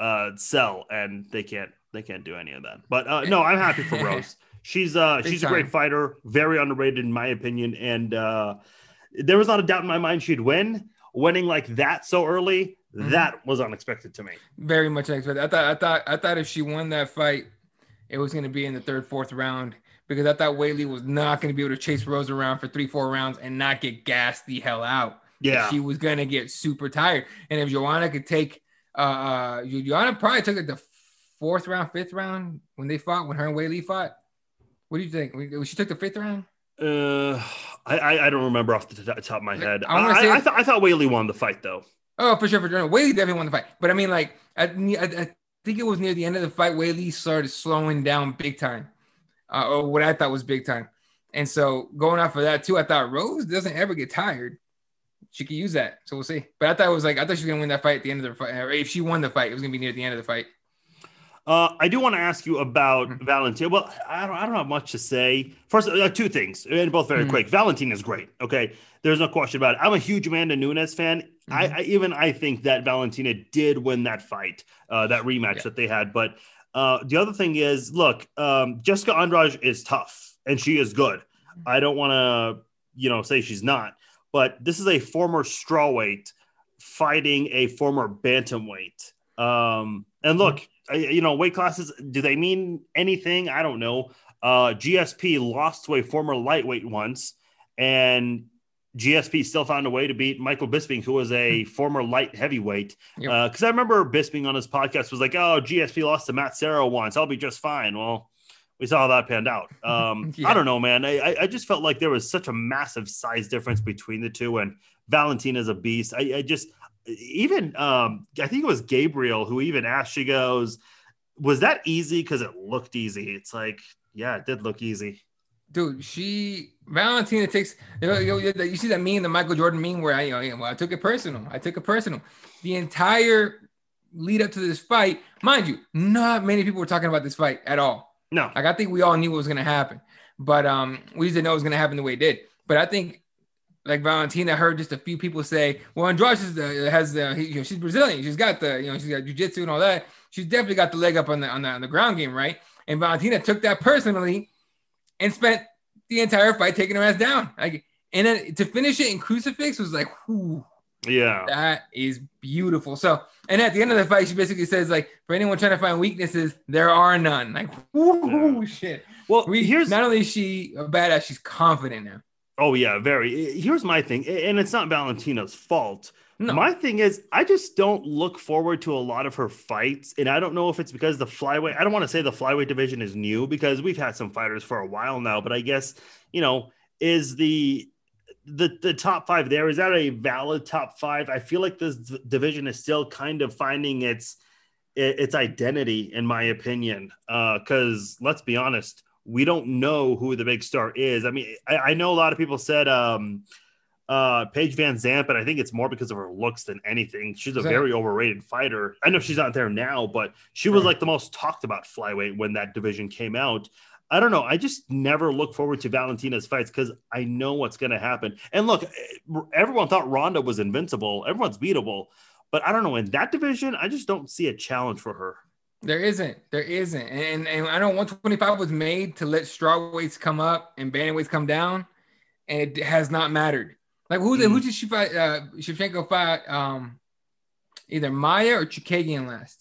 uh, sell, and they can't they can't do any of that. But uh, no, I'm happy for Rose. She's uh Big she's time. a great fighter, very underrated in my opinion, and uh, there was not a doubt in my mind she'd win. Winning like that so early Mm-hmm. That was unexpected to me. Very much unexpected. I thought I thought I thought if she won that fight, it was going to be in the third, fourth round because I thought Weili was not going to be able to chase Rose around for three, four rounds and not get gassed the hell out. Yeah, she was going to get super tired. And if Joanna could take, uh, uh Joanna probably took it the fourth round, fifth round when they fought when her and Weili fought. What do you think? She took the fifth round. Uh, I I don't remember off the top of my head. I, I, I, th- I thought Weili won the fight though. Oh, for sure, for sure. Weili definitely won the fight, but I mean, like, I, I, I think it was near the end of the fight. Weili started slowing down big time, uh, or what I thought was big time. And so going off of that too, I thought Rose doesn't ever get tired. She could use that, so we'll see. But I thought it was like I thought she was gonna win that fight at the end of the fight. If she won the fight, it was gonna be near the end of the fight. Uh, I do want to ask you about mm-hmm. Valentina. Well, I don't, I don't have much to say. First, uh, two things, and both very mm-hmm. quick. Valentina is great. Okay, there's no question about it. I'm a huge Amanda Nunes fan. Mm-hmm. I, I, even I think that Valentina did win that fight, uh, that rematch yeah. that they had. But uh, the other thing is, look, um, Jessica Andrade is tough and she is good. Mm-hmm. I don't want to, you know, say she's not, but this is a former strawweight fighting a former bantamweight. Um, and look. You know, weight classes, do they mean anything? I don't know. Uh, GSP lost to a former lightweight once, and GSP still found a way to beat Michael Bisping, who was a hmm. former light heavyweight. Because yep. uh, I remember Bisping on his podcast was like, "Oh, GSP lost to Matt Serra once. I'll be just fine." Well, we saw how that panned out. Um, yeah. I don't know, man. I, I just felt like there was such a massive size difference between the two, and Valentina's a beast. I, I just even um, I think it was Gabriel who even asked. She goes, "Was that easy?" Because it looked easy. It's like, yeah, it did look easy dude, she Valentina takes you, know, you, you see that meme, the Michael Jordan meme, where I you know well, I took it personal. I took it personal. The entire lead up to this fight, mind you, not many people were talking about this fight at all. No, like I think we all knew what was going to happen, but um, we just didn't know it was going to happen the way it did. But I think. Like Valentina, heard just a few people say, "Well, Andrade has the, has you know, she's Brazilian. She's got the you know she's got jujitsu and all that. She's definitely got the leg up on the on the on the ground game, right?" And Valentina took that personally and spent the entire fight taking her ass down. Like, and then to finish it in crucifix was like, whoo, yeah, that is beautiful. So, and at the end of the fight, she basically says like, for anyone trying to find weaknesses, there are none. Like, whoo, yeah. shit. Well, we, here's not only is she a badass, she's confident now. Oh yeah, very. Here's my thing, and it's not Valentina's fault. No. My thing is, I just don't look forward to a lot of her fights, and I don't know if it's because the flyweight. I don't want to say the flyweight division is new because we've had some fighters for a while now, but I guess you know is the the the top five there is that a valid top five? I feel like this division is still kind of finding its its identity, in my opinion. Because uh, let's be honest, we don't know who the big star is. I mean, I, I know a lot of people said. Um, uh Paige VanZant, but I think it's more because of her looks than anything. She's a very overrated fighter. I know she's not there now, but she was like the most talked about flyweight when that division came out. I don't know. I just never look forward to Valentina's fights because I know what's going to happen. And look, everyone thought Ronda was invincible. Everyone's beatable, but I don't know in that division. I just don't see a challenge for her. There isn't. There isn't. And and I know 125 was made to let straw weights come up and bantamweights come down, and it has not mattered. Like who mm. who did she fight? Uh, Shevchenko fight um, either Maia or Chookagian last.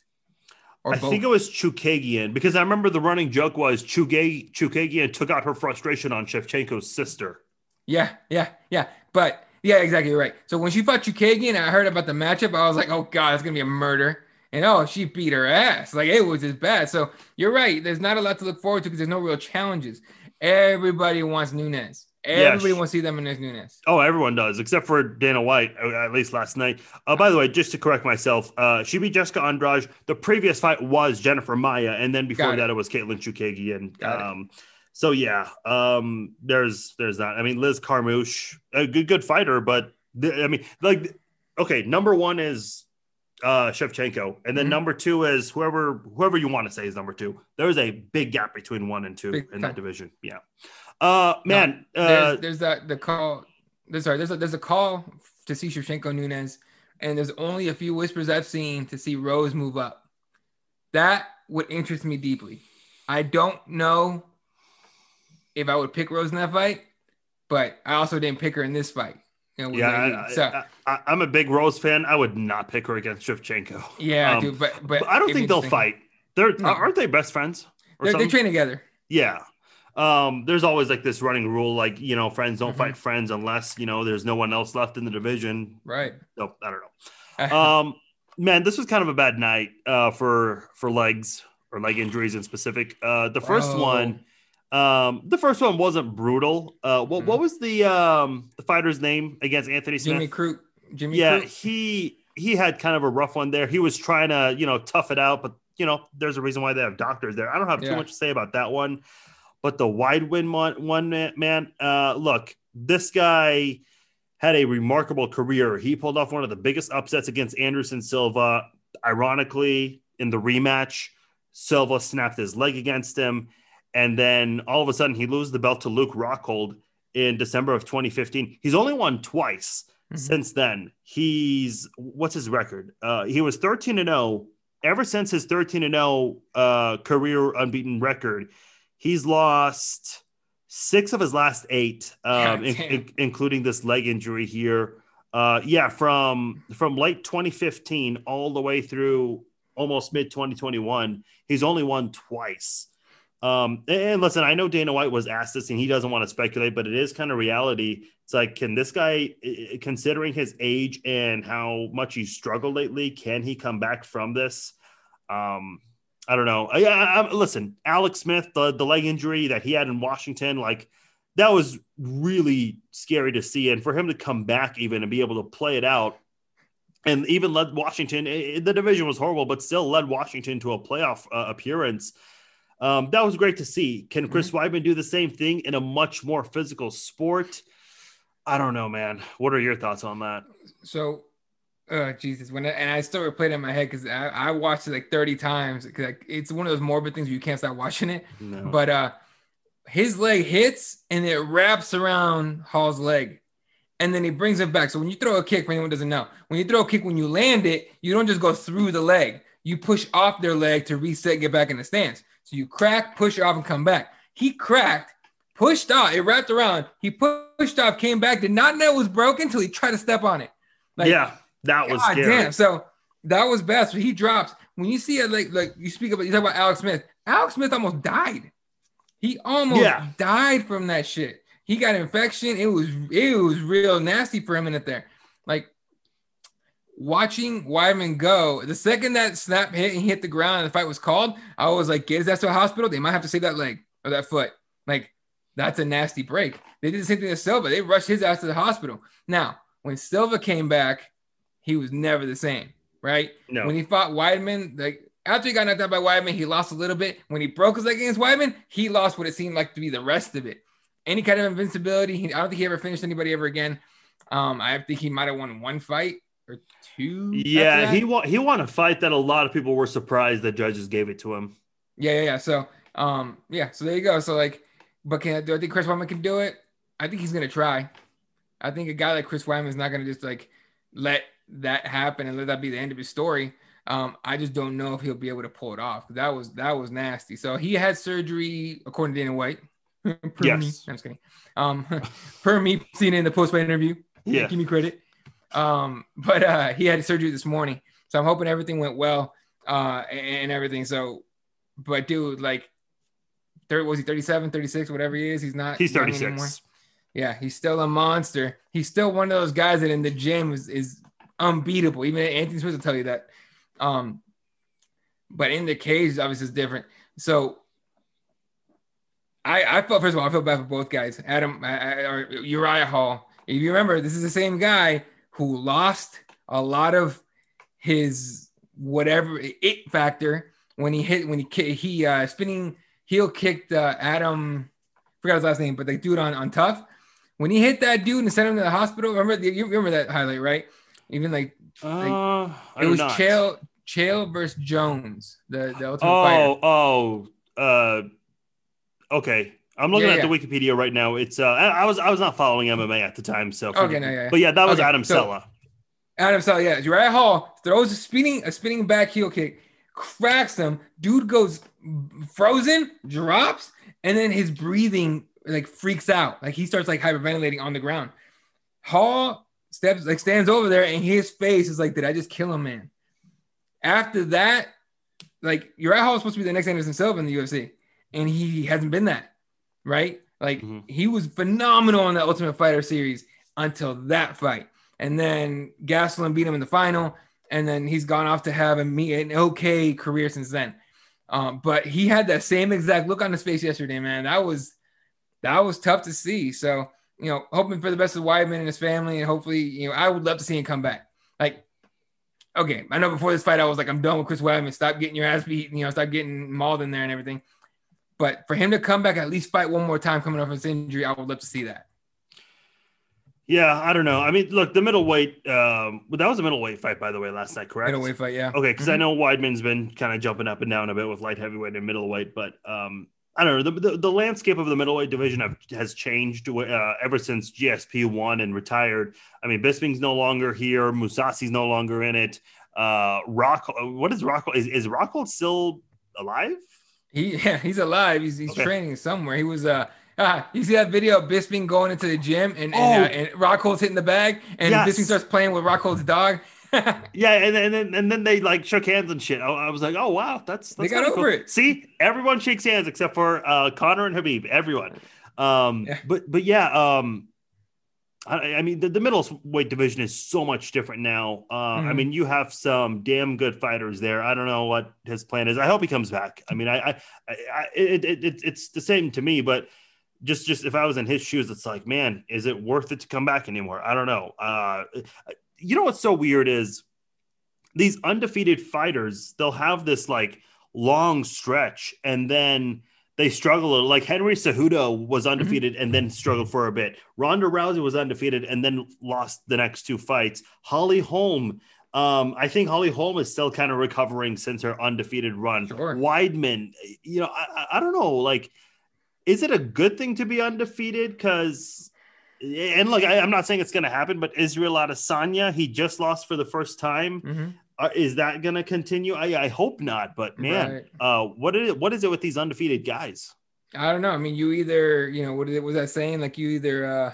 Or I both. think it was Chookagian because I remember the running joke was Chukag- Chookagian took out her frustration on Shevchenko's sister. Yeah, yeah, yeah. But yeah, exactly right. So when she fought Chookagian, I heard about the matchup. I was like, oh god, it's gonna be a murder. And oh, she beat her ass. Like it was just bad. So you're right. There's not a lot to look forward to because there's no real challenges. Everybody wants Nunes. Everybody wants to see them in this Nunes. Oh, everyone does, except for Dana White, uh, at least last night. Uh, by the way, just to correct myself, uh, she beat Jessica Andrade. The previous fight was Jennifer Maia, and then before it. that, it was Katlyn Chukagi. And um, so, yeah, um, there's there's that. I mean, Liz Carmouche, a good good fighter, but th- I mean, like, okay, number one is uh Shevchenko, and then Mhm. number two is whoever whoever you want to say is number two. There's a big gap between one and two Big in time. that division. Yeah. Uh, man, uh, There's there's that the call. There's sorry, there's a, there's a call to see Shevchenko Nunes, and there's only a few whispers I've seen to see Rose move up. That would interest me deeply. I don't know if I would pick Rose in that fight, but I also didn't pick her in this fight. With yeah, I, so I, I'm a big Rose fan. I would not pick her against Shevchenko. yeah, um, dude. But but, But I don't think they'll fight. They're No. aren't they best friends? Or They're, they train together. yeah. Um, there's always like this running rule, like you know, friends don't Mhm. fight friends unless you know there's no one else left in the division. Right. So I don't know. um man this was kind of a bad night uh for for legs or leg injuries in specific uh the first Oh. one um the first one wasn't brutal uh what, what Mhm. was the um the fighter's name against anthony smith Jimmy Crute. Jimmy yeah Crute. he he had kind of a rough one there he was trying to you know tough it out but you know there's a reason why they have doctors there i don't have too Yeah. much to say about that one but the Weidman one, one man, man uh look this guy had a remarkable career. He pulled off one of the biggest upsets against Anderson Silva. Ironically, in the rematch, Silva snapped his leg against him. And then all of a sudden, he loses the belt to Luke Rockhold in December of 2015. He's only won twice Mhm. since then. He's what's his record? Uh, he was 13 and 0. Ever since his 13 and 0 uh, career unbeaten record, he's lost six of his last eight, um, in- in- including this leg injury here. Uh, yeah, from from late 2015 all the way through almost mid 2021, he's only won twice. Um, and, listen, I know Dana White was asked this, and he doesn't want to speculate, but it is kind of reality. It's like, can this guy, considering his age and how much he's struggled lately, can he come back from this? Um, I don't know. I, I, listen, Alex Smith, the, the leg injury that he had in Washington, like that was really scary to see. And for him to come back even and be able to play it out and even led Washington, i- i- the division was horrible, but still led Washington to a playoff uh, appearance. Um, that was great to see. Can Chris Weidman do the same thing in a much more physical sport? I don't know, man. What are your thoughts on that? So, uh, Jesus, when I, and I still replay it in my head because I, I watched it like 30 times. 'cause, like, it's one of those morbid things where you can't stop watching it. No. But uh, his leg hits and it wraps around Hall's leg, and then he brings it back. So when you throw a kick, for anyone who doesn't know, when you throw a kick, when you land it, you don't just go through the leg. You push off their leg to reset, get back in the stance. So you crack, push off, and come back. He cracked, pushed off, it wrapped around. He pushed off, came back, did not know it was broken until he tried to step on it. Like, yeah, that was God scary. damn. So that was bad. So he drops. When you see it, like like you speak about, you talk about Alex Smith. Alex Smith almost died. He almost Yeah. died from that shit. He got infection. It was it was real nasty for him in it there. Watching Weidman go, the second that snap hit and he hit the ground and the fight was called, I was like, get his ass to a hospital. They might have to save that leg or that foot. Like that's a nasty break. They did the same thing to Silva. They rushed his ass to the hospital. Now, when Silva came back, he was never the same, right? No. When he fought Weidman, like after he got knocked out by Weidman, he lost a little bit. When he broke his leg against Weidman, he lost what it seemed like to be the rest of it. Any kind of invincibility, he, I don't think he ever finished anybody ever again. Um, I think he might have won one fight or two. Yeah, he won. He won a fight that a lot of people were surprised that judges gave it to him. Yeah, yeah, yeah. So, um, yeah. So there you go. So like, but can do I think Chris Weidman can do it? I think he's gonna try. I think a guy like Chris Weidman is not gonna just like let that happen and let that be the end of his story. Um, I just don't know if he'll be able to pull it off. That was that was nasty. So he had surgery according to Dana White. per Yes. me. I'm just kidding. Um, per me seeing it in the post fight interview. Yeah. Give me credit. Um, but uh, he had surgery this morning, so I'm hoping everything went well uh, and, everything. So, but dude, like, third was he 37, 36, whatever he is, he's not. He's 36. anymore. Yeah, he's still a monster. He's still one of those guys that in the gym is, is unbeatable. Even Anthony Smith will tell you that. Um, but in the cage, obviously, it's different. So I, I felt first of all, I feel bad for both guys, Adam or Uriah Hall. If you remember, this is the same guy who lost a lot of his whatever it factor when he hit when he he uh, spinning heel kicked uh, Adam. Forgot his last name, but they do it on on TUF. When he hit that dude and sent him to the hospital, remember you remember that highlight, right? Even like, uh, it was Chael Chael versus Jones, the the ultimate oh, fighter. Oh, oh, uh, okay. I'm looking Yeah, at yeah. the Wikipedia right now. It's uh, I I was I was not following MMA at the time, so Okay, no, yeah, yeah. but yeah, that was Okay, Adam so- Cella. Adam Cella, yeah. Uriah Hall throws a spinning a spinning back heel kick, cracks him. Dude goes frozen, drops, and then his breathing like freaks out. Like he starts like hyperventilating on the ground. Hall steps like stands over there, and his face is like, "Did I just kill him, man?" After that, like Uriah Hall is supposed to be the next Anderson Silva in the UFC, and he hasn't been that, right? Like Mhm. he was phenomenal in the Ultimate Fighter series until that fight, and then Gastelum beat him in the final, and then he's gone off to have a me an okay career since then. Um, but he had that same exact look on his face yesterday, man. That was that was tough to see. So you know, hoping for the best of Weidman and his family, and hopefully, you know, I would love to see him come back. Like, okay, I know before this fight, I was like, I'm done with Chris Weidman. Stop getting your ass beat. You know, stop getting mauled in there and everything. But for him to come back, at least fight one more time coming off his injury, I would love to see that. Yeah, I don't know. I mean, look, the middleweight. Um, well, that was a middleweight fight, by the way, last night, correct? Middleweight fight, yeah. Okay, because I Mhm. know Weidman's been kind of jumping up and down a bit with light heavyweight and middleweight, but um, I don't know. The, the, the landscape of the middleweight division have, has changed uh, ever since GSP won and retired. I mean, Bisping's no longer here. Mousasi's no longer in it. Uh, Rock, what is Rockhold? Is, is Rockhold still alive? He yeah, he's alive. He's he's Okay. training somewhere. He was uh ah, you see that video of Bisping going into the gym and and, Oh. uh, and Rockhold's hitting the bag and Yes. Bisping starts playing with Rockhold's dog. Yeah, and, and then and then they like shook hands and shit. I, I was like, oh wow, that's, that's They got over it. See, everyone shakes hands except for uh, Conor and Khabib. Everyone. Um, Yeah. but but yeah, um, I, I mean the, the middleweight division is so much different now. Uh, I Mhm. mean you have some damn good fighters there. I don't know what his plan is. I hope he comes back. I mean I, I, I I- it, it, it it's the same to me, but. Just, just if I was in his shoes, it's like, man, is it worth it to come back anymore? I don't know. Uh, you know what's so weird is these undefeated fighters, they'll have this like long stretch and then they struggle. Like Henry Cejudo was undefeated and then struggled for a bit. Ronda Rousey was undefeated and then lost the next two fights. Holly Holm, um, I think Holly Holm is still kind of recovering since her undefeated run. Sure. Weidman, you know, I, I- don't know, like, is it a good thing to be undefeated? Because and look, I, I'm not saying it's going to happen, but Israel Adesanya, he just lost for the first time. Mhm. Uh, is that going to continue? I, I hope not. But man, Right. uh, what is it? What is it with these undefeated guys? I don't know. I mean, you either, you know, what is it, was that saying? Like you either uh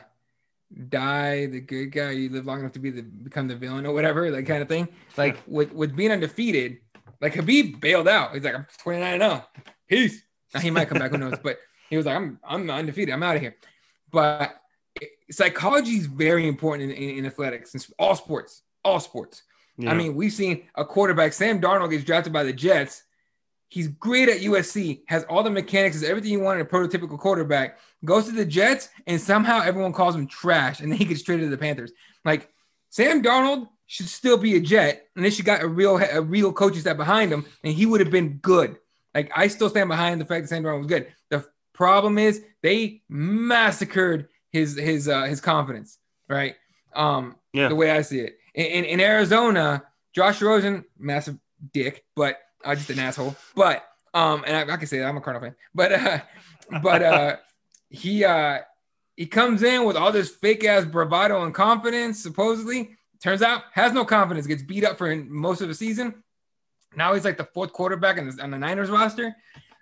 die the good guy, you live long enough to be the become the villain or whatever, that kind of thing. Like with with being undefeated, like Khabib bailed out. He's like, I'm 29 and 0. Peace. Now he might come back, who knows? But he was like, I'm I'm undefeated. I'm out of here. But psychology is very important in, in, in athletics and all sports, all sports. Yeah. I mean, we've seen a quarterback, Sam Darnold gets drafted by the Jets. He's great at USC, has all the mechanics, is everything you want in a prototypical quarterback. Goes to the Jets, and somehow everyone calls him trash, and then he gets traded to the Panthers. Like Sam Darnold should still be a Jet, and they should got a real a real coaching staff behind him, and he would have been good. Like I still stand behind the fact that Sam Darnold was good. The problem is they massacred his his uh, his confidence, right? Um, Yeah. the way I see it. In, in, in Arizona, Josh Rosen, massive dick, but uh, just an asshole. But um, and I, I can say that I'm a Cardinal fan, but uh, but uh, he uh, he comes in with all this fake ass bravado and confidence. Supposedly, turns out has no confidence. Gets beat up for most of the season. Now he's like the fourth quarterback on the, on the Niners roster.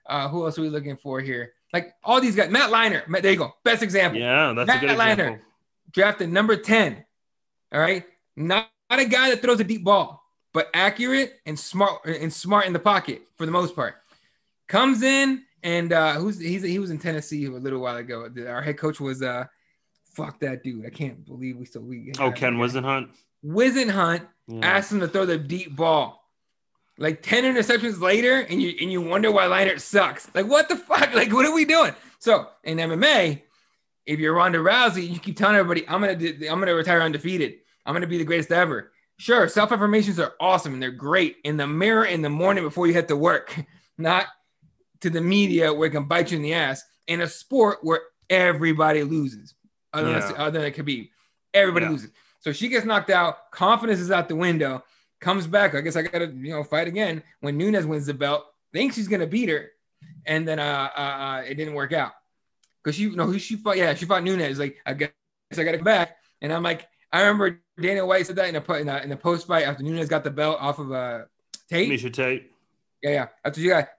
Uh, who else are we looking for here? Like all these guys, Matt Leinart. Matt, there you go, best example yeah, that's Matt a good Leinart. example. drafted number 10. All right. Not, not a guy that throws a deep ball, but accurate and smart and smart in the pocket for the most part. Comes in and uh who's he's he was in Tennessee a little while ago. Our head coach was uh fuck that dude. I can't believe we still we Oh, Ken Whisenhunt. Whisenhunt Yeah. asked him to throw the deep ball. like 10 interceptions later, and you and you wonder why Leinart sucks. Like, what the fuck? Like, what are we doing? So in MMA, if you're Ronda Rousey, you keep telling everybody, I'm gonna I'm gonna retire undefeated. I'm gonna be the greatest ever. Sure, self affirmations are awesome and they're great in the mirror in the morning before you head to work, not to the media where it can bite you in the ass. In a sport where everybody loses, other, Yeah. than, other than Khabib, everybody Yeah. loses. So she gets knocked out. Confidence is out the window. Comes back. I guess I gotta you know fight again. When Nunes wins the belt, thinks she's gonna beat her, and then uh, uh, uh it didn't work out because she no who she fought yeah she fought Nunes like I guess I gotta come back and I'm like I remember Dana White said that in a in, a, in the post fight after Nunes got the belt off of uh Tate Miesha Tate. yeah yeah after you got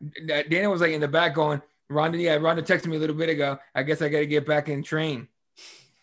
Dana was like in the back going Ronda yeah Ronda texted me a little bit ago I guess I gotta get back and train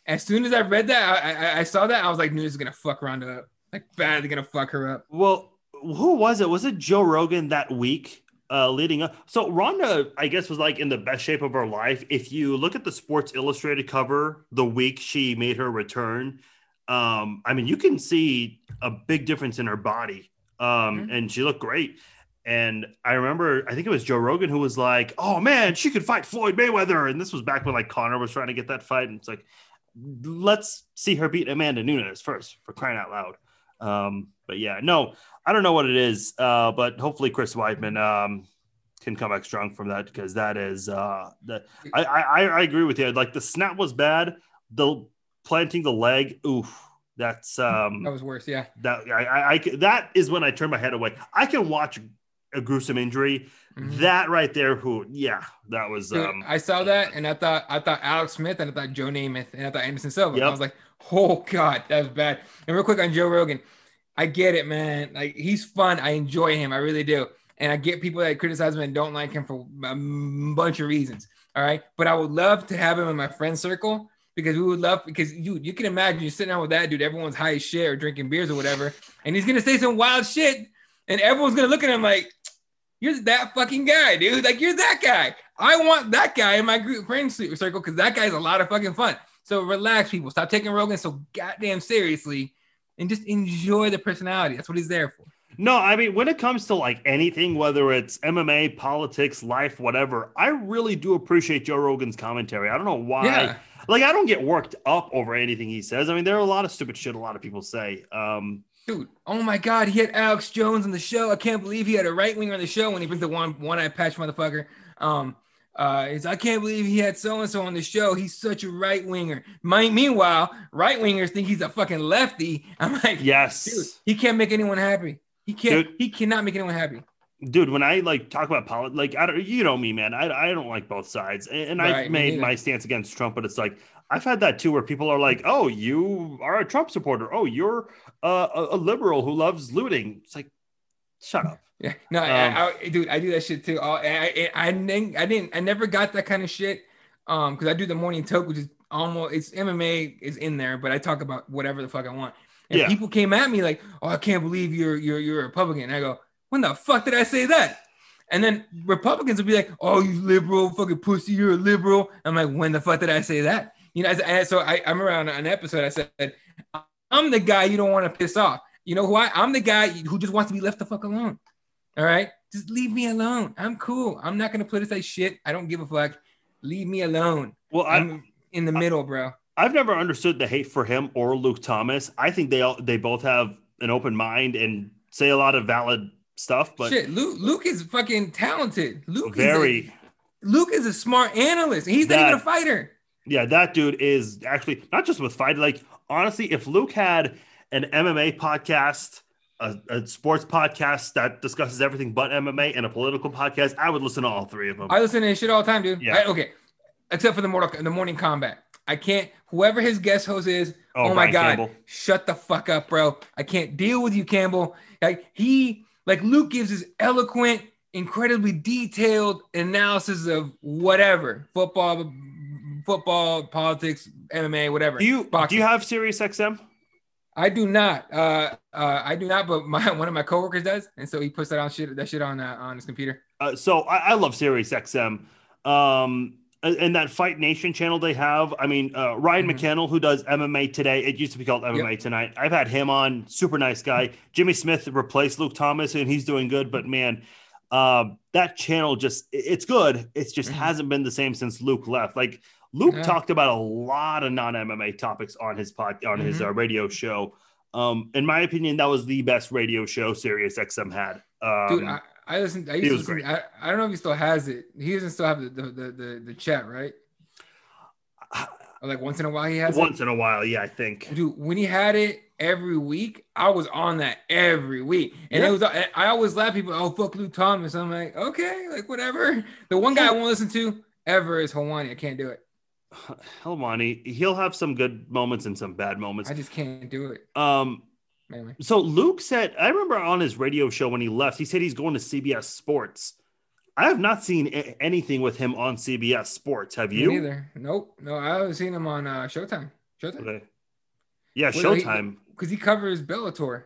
as soon as I read that I I, I saw that I was like Nunez is gonna fuck Ronda up like badly gonna fuck her up Well, who was it? Was it Joe Rogan that week uh, leading up? So Ronda, I guess, was like in the best shape of her life. If you look at the Sports Illustrated cover the week she made her return, um, I mean, you can see a big difference in her body, um, Mhm. and she looked great. And I remember, I think it was Joe Rogan who was like, "Oh man, she could fight Floyd Mayweather," and this was back when like Conor was trying to get that fight, and it's like, let's see her beat Amanda Nunes first for crying out loud. Um, but yeah, no, I don't know what it is, uh, but hopefully Chris Weidman um, can come back strong from that because that is uh, that I, I I agree with you. Like the snap was bad, the planting the leg, oof, that's um that was worse yeah that I, I, I that is when I turn my head away. I can watch a gruesome injury. Mhm. That right there, who yeah, that was Dude, um I saw that and I thought I thought Alex Smith and I thought Joe Namath and I thought Anderson Silva. Yep. I was like, oh god, that was bad. And real quick on Joe Rogan, I get it, man. Like he's fun. I enjoy him. I really do. And I get people that criticize him and don't like him for a bunch of reasons. All right, but I would love to have him in my friend circle because we would love because you you can imagine you're sitting down with that dude. Everyone's high as shit or drinking beers or whatever, and he's gonna say some wild shit, and everyone's gonna look at him like. You're that fucking guy, dude. Like you're that guy. I want that guy in my group friend circle because that guy's a lot of fucking fun. So relax, people. Stop taking Rogan so goddamn seriously, and just enjoy the personality. That's what he's there for. No, I mean, when it comes to like anything, whether it's MMA, politics, life, whatever, I really do appreciate Joe Rogan's commentary. I don't know why. Yeah. Like, I don't get worked up over anything he says. I mean, there are a lot of stupid shit a lot of people say. Um, Dude, oh my God, he had Alex Jones on the show. I can't believe he had a right winger on the show when he brings the one one eye patch motherfucker. Um, uh, is I can't believe he had so and so on the show. He's such a right winger. My, meanwhile, right wingers think he's a fucking lefty. I'm like, yes. dude, he can't make anyone happy. He can't. Dude. He cannot make anyone happy. Dude when i like talk about politics like i don't you know me man i, I don't like both sides and, and Right, i've made my stance against trump but it's like i've had that too where people are like oh you are a trump supporter oh you're uh, a, a liberal who loves looting it's like shut up Yeah, no, Um, I, I, dude, I do that shit too. All- I, I, I, didn't, I didn't, I never got that kind of shit. Um, because I do the morning toke, which is almost it's MMA is in there, but I talk about whatever the fuck I want. And Yeah. people came at me like, "Oh, I can't believe you're you're you're a Republican." And I go, "When the fuck did I say that?" And then Republicans will be like, "Oh, you liberal, fucking pussy, you're a liberal." I'm like, "When the fuck did I say that?" You know, and so I, I remember on an episode I said, "I'm the guy you don't want to piss off." You know who I? I'm the guy who just wants to be left the fuck alone. All right, just leave me alone. I'm cool. I'm not gonna politicize shit. I don't give a fuck. Leave me alone. well I, I'm in the middle, bro. i've never understood the hate for him or luke thomas i think they all they both have an open mind and say a lot of valid stuff but shit, Luke. Luke is fucking talented. Luke very Is a, Luke is a smart analyst. He's not even a fighter. Yeah, that dude is actually not just with fight. Like honestly, if Luke had an MMA podcast, a, a sports podcast that discusses everything but MMA, and a political podcast, I would listen to all three of them. I listen to his shit all the time, dude. Yeah. I- okay, except for the mortal, the morning combat. I can't. Whoever his guest host is, Oh, oh, my god, Campbell. shut the fuck up, bro. I can't deal with you, Campbell. Like he, like Luke gives his eloquent, incredibly detailed analysis of whatever football, football, politics, MMA, whatever. do you do you have Sirius XM? I do not. Uh, uh, I do not. But my one of my coworkers does, and so he puts that on shit that shit on uh, on his computer. Uh, so I, I love Sirius XM. Um, and that Fight Nation channel they have. I mean, uh, Ryan mm-hmm. McKinnell, who does MMA today, it used to be called MMA yep. Tonight. I've had him on, super nice guy. Jimmy Smith replaced Luke Thomas, and he's doing good. But man, uh, that channel just it's good. It just mm-hmm. hasn't been the same since Luke left. Like Luke yeah. talked about a lot of non MMA topics on his pod on mm-hmm. his uh, radio show. Um, in my opinion, that was the best radio show Sirius XM had. Um, Dude, I, I listened. I used to listen. I, I don't know if he still has it. He doesn't still have the the the, the, the chat, right? Or like once in a while he has. Once it? in a while, yeah, I think. Dude, when he had it every week, I was on that every week, and yeah. it was. I always laugh people. Oh fuck Luke Thomas. I'm like, okay, like whatever. The one guy I won't listen to ever is Helwani. I can't do it. Helwani, he'll have some good moments and some bad moments. I just can't do it. Um, Mainly. So Luke said, I remember on his radio show when he left, he said he's going to CBS Sports. I have not seen anything with him on CBS Sports. Have you? Me neither. Nope. No, I haven't seen him on uh, Showtime. Showtime. Okay. Yeah, Showtime. Because he, he, covers Bellator.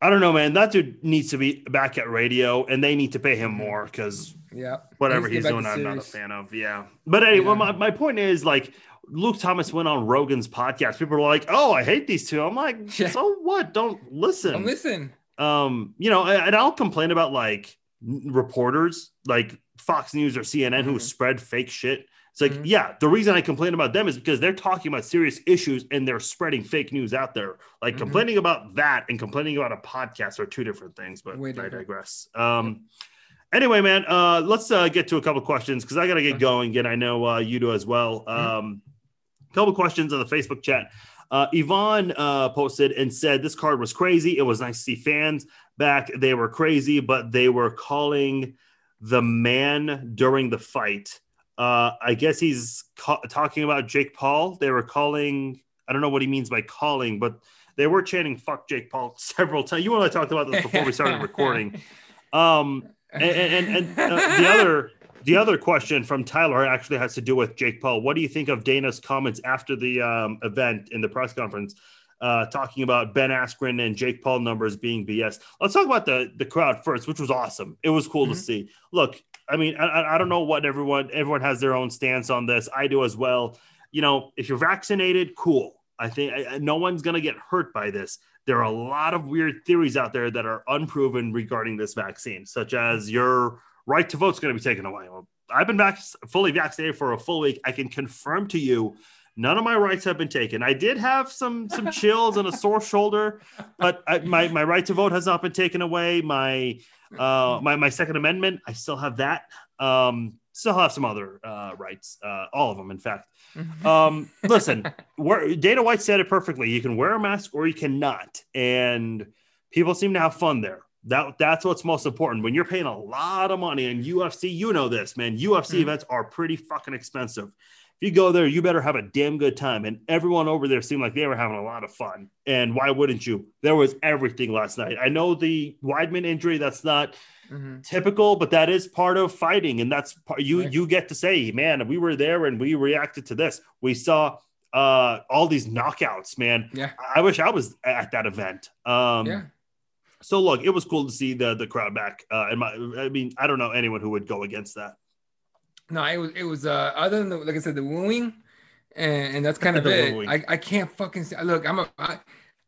I don't know, man. That dude needs to be back at radio, and they need to pay him more because yeah, whatever he's doing, I'm not a fan of. Yeah, but anyway, yeah. my, my point is like Luke Thomas went on Rogan's podcast. People were like, "Oh, I hate these two. I'm like, yeah. "So what? Don't listen. Don't listen." Um, you know, and I'll complain about like reporters, like Fox News or CNN, mm-hmm. who spread fake shit. It's like, mm-hmm. yeah, the reason I complain about them is because they're talking about serious issues and they're spreading fake news out there. Like mm-hmm. complaining about that and complaining about a podcast are two different things. But I digress. Um. Anyway, man, uh, let's uh, get to a couple questions because I got to get going. And I know uh, you do as well. Um, couple questions on the Facebook chat. Uh, Yvonne uh, posted and said this card was crazy. It was nice to see fans back. They were crazy, but they were calling the man during the fight. Uh, I guess he's ca- talking about Jake Paul. They were calling. I don't know what he means by calling, but they were chanting "fuck Jake Paul" several times. You and I talked about this before we started recording. Um, and and, and uh, the other the other question from Tyler actually has to do with Jake Paul. What do you think of Dana's comments after the um, event in the press conference, uh, talking about Ben Askren and Jake Paul numbers being BS? Let's talk about the the crowd first, which was awesome. It was cool mm-hmm. to see. Look, I mean, I, I don't know what everyone everyone has their own stance on this. I do as well. You know, if you're vaccinated, cool. I think I, no one's gonna get hurt by this. There are a lot of weird theories out there that are unproven regarding this vaccine, such as your right to vote is going to be taken away. Well, I've been back fully vaccinated for a full week. I can confirm to you, none of my rights have been taken. I did have some some chills and a sore shoulder, but I, my my right to vote has not been taken away. My uh my my Second Amendment, I still have that. Um, still have some other uh, rights, uh, all of them, in fact. Um, listen, Dana White said it perfectly. You can wear a mask or you cannot, and people seem to have fun there. That that's what's most important. When you're paying a lot of money in UFC, you know this, man. UFC mm-hmm. events are pretty fucking expensive. If you go there, you better have a damn good time. And everyone over there seemed like they were having a lot of fun. And why wouldn't you? There was everything last night. I know the Weidman injury, that's not mm-hmm. typical, but that is part of fighting. And that's part you right. you get to say, man, we were there and we reacted to this. We saw uh all these knockouts, man. Yeah. I wish I was at that event. Um yeah so look, it was cool to see the the crowd back. Uh, and my, I mean, I don't know anyone who would go against that. No, it was it was uh other than the, like I said, the wooing, and, and that's kind of it. I, I can't fucking see, look. I'm a I,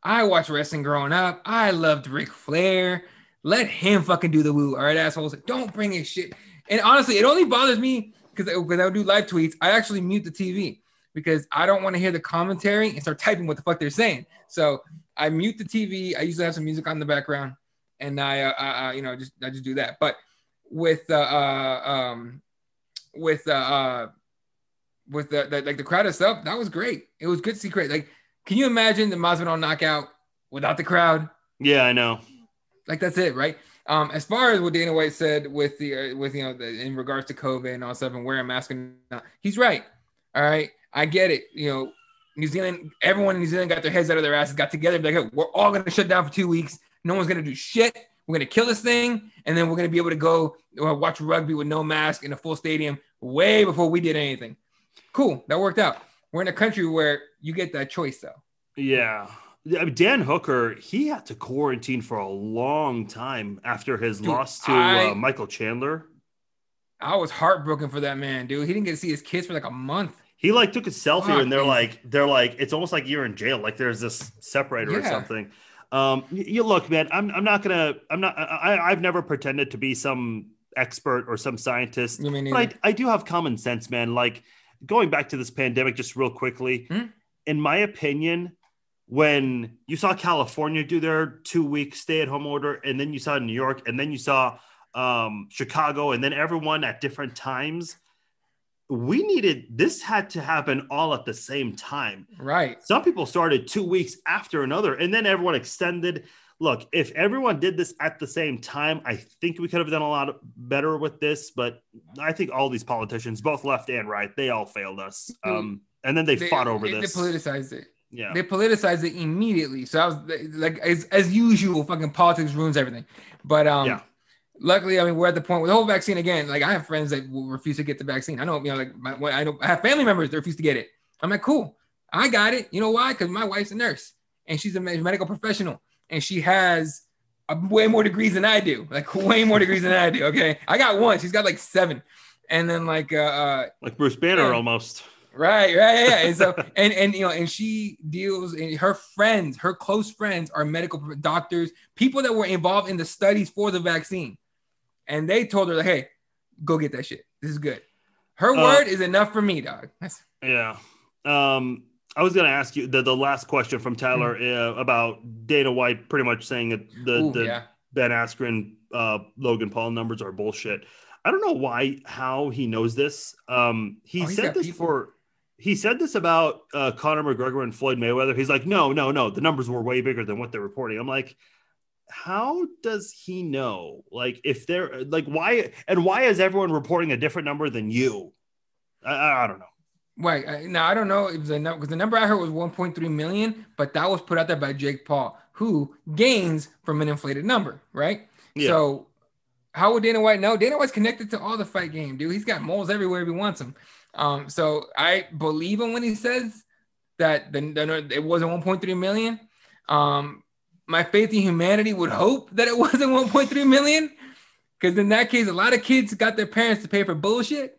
I watched wrestling growing up. I loved Ric Flair. Let him fucking do the woo. All right, assholes. Don't bring his shit. And honestly, it only bothers me because because I would do live tweets. I actually mute the TV because I don't want to hear the commentary and start typing what the fuck they're saying. So I mute the TV. I usually have some music on the background, and I, uh, uh, you know, just I just do that. But with uh, uh um, with uh, uh with the, the, like the crowd itself, that was great. It was good to see great. Like, can you imagine the Masvidal knockout without the crowd? Yeah, I know. Like that's it, right? Um, as far as what Dana White said with the uh, with you know the, in regards to COVID and all stuff and wearing a mask, and not, he's right. All right, I get it. You know, New Zealand, everyone in New Zealand got their heads out of their asses, got together, like, hey, we're all gonna shut down for two weeks. No one's gonna do shit. We're gonna kill this thing, and then we're gonna be able to go uh, watch rugby with no mask in a full stadium way before we did anything. Cool, that worked out. We're in a country where you get that choice, though. Yeah. Dan Hooker, he had to quarantine for a long time after his Dude, loss to I, uh, Michael Chandler. I was heartbroken for that man, dude. He didn't get to see his kids for like a month. He like took a selfie Fuck, and they're man. like, they're like, it's almost like you're in jail. Like there's this separator or something. Um, you look, man. I'm, I'm not gonna. I'm not. I, I've never pretended to be some expert or some scientist. You mean But. I, I do have common sense, man. Like going back to this pandemic, just real quickly, Hmm? in my opinion, when you saw California do their two week stay at home order, and then you saw New York, and then you saw um, Chicago, and then everyone at different times, we needed this had to happen all at the same time. Right. Some people started two weeks after another, and then everyone extended. Look, if everyone did this at the same time, I think we could have done a lot better with this. But I think all these politicians, both left and right, they all failed us. Um, and then they, fought over they, this. They politicized it. yeah, They politicized it immediately. So I was like, as, as usual, fucking politics ruins everything. But um, Yeah. Luckily, I mean, we're at the point with the whole vaccine again. Like, I have friends that will refuse to get the vaccine. I know, you know, like my, I know I have family members that refuse to get it. I'm like, cool, I got it. You know why? Because my wife's a nurse and she's a medical professional and she has way more degrees than I do. Like, way more degrees than I do. Okay, I got one. She's got like seven. And then like uh, uh like Bruce Banner almost. Right, right, yeah. yeah. And so, and and you know, and she deals, and her friends, her close friends are medical doctors, people that were involved in the studies for the vaccine, and they told her like, "Hey, go get that shit. This is good." Her Uh, word is enough for me, dog. That's, Yeah. Um, I was going to ask you the, the last question from Tyler uh, about Dana White pretty much saying that the, ooh, the yeah, Ben Askren, uh, Logan Paul numbers are bullshit. I don't know why, how he knows this. Um, he Oh, said this people. for, he said this about uh, Conor McGregor and Floyd Mayweather. He's like, no, no, no, the numbers were way bigger than what they're reporting. I'm like, how does he know? Like, if they're like, why, and why is everyone reporting a different number than you? I- I, don't know. Right. Now I don't know if the number because the number I heard was 1.3 million, but that was put out there by Jake Paul, who gains from an inflated number, right? Yeah. So how would Dana White know? Dana White's connected to all the fight game, dude. He's got moles everywhere if he wants them. Um, so I believe him when he says that the, the it wasn't 1.3 million. Um, my faith in humanity would hope that it wasn't 1.3 million, because in that case, a lot of kids got their parents to pay for bullshit.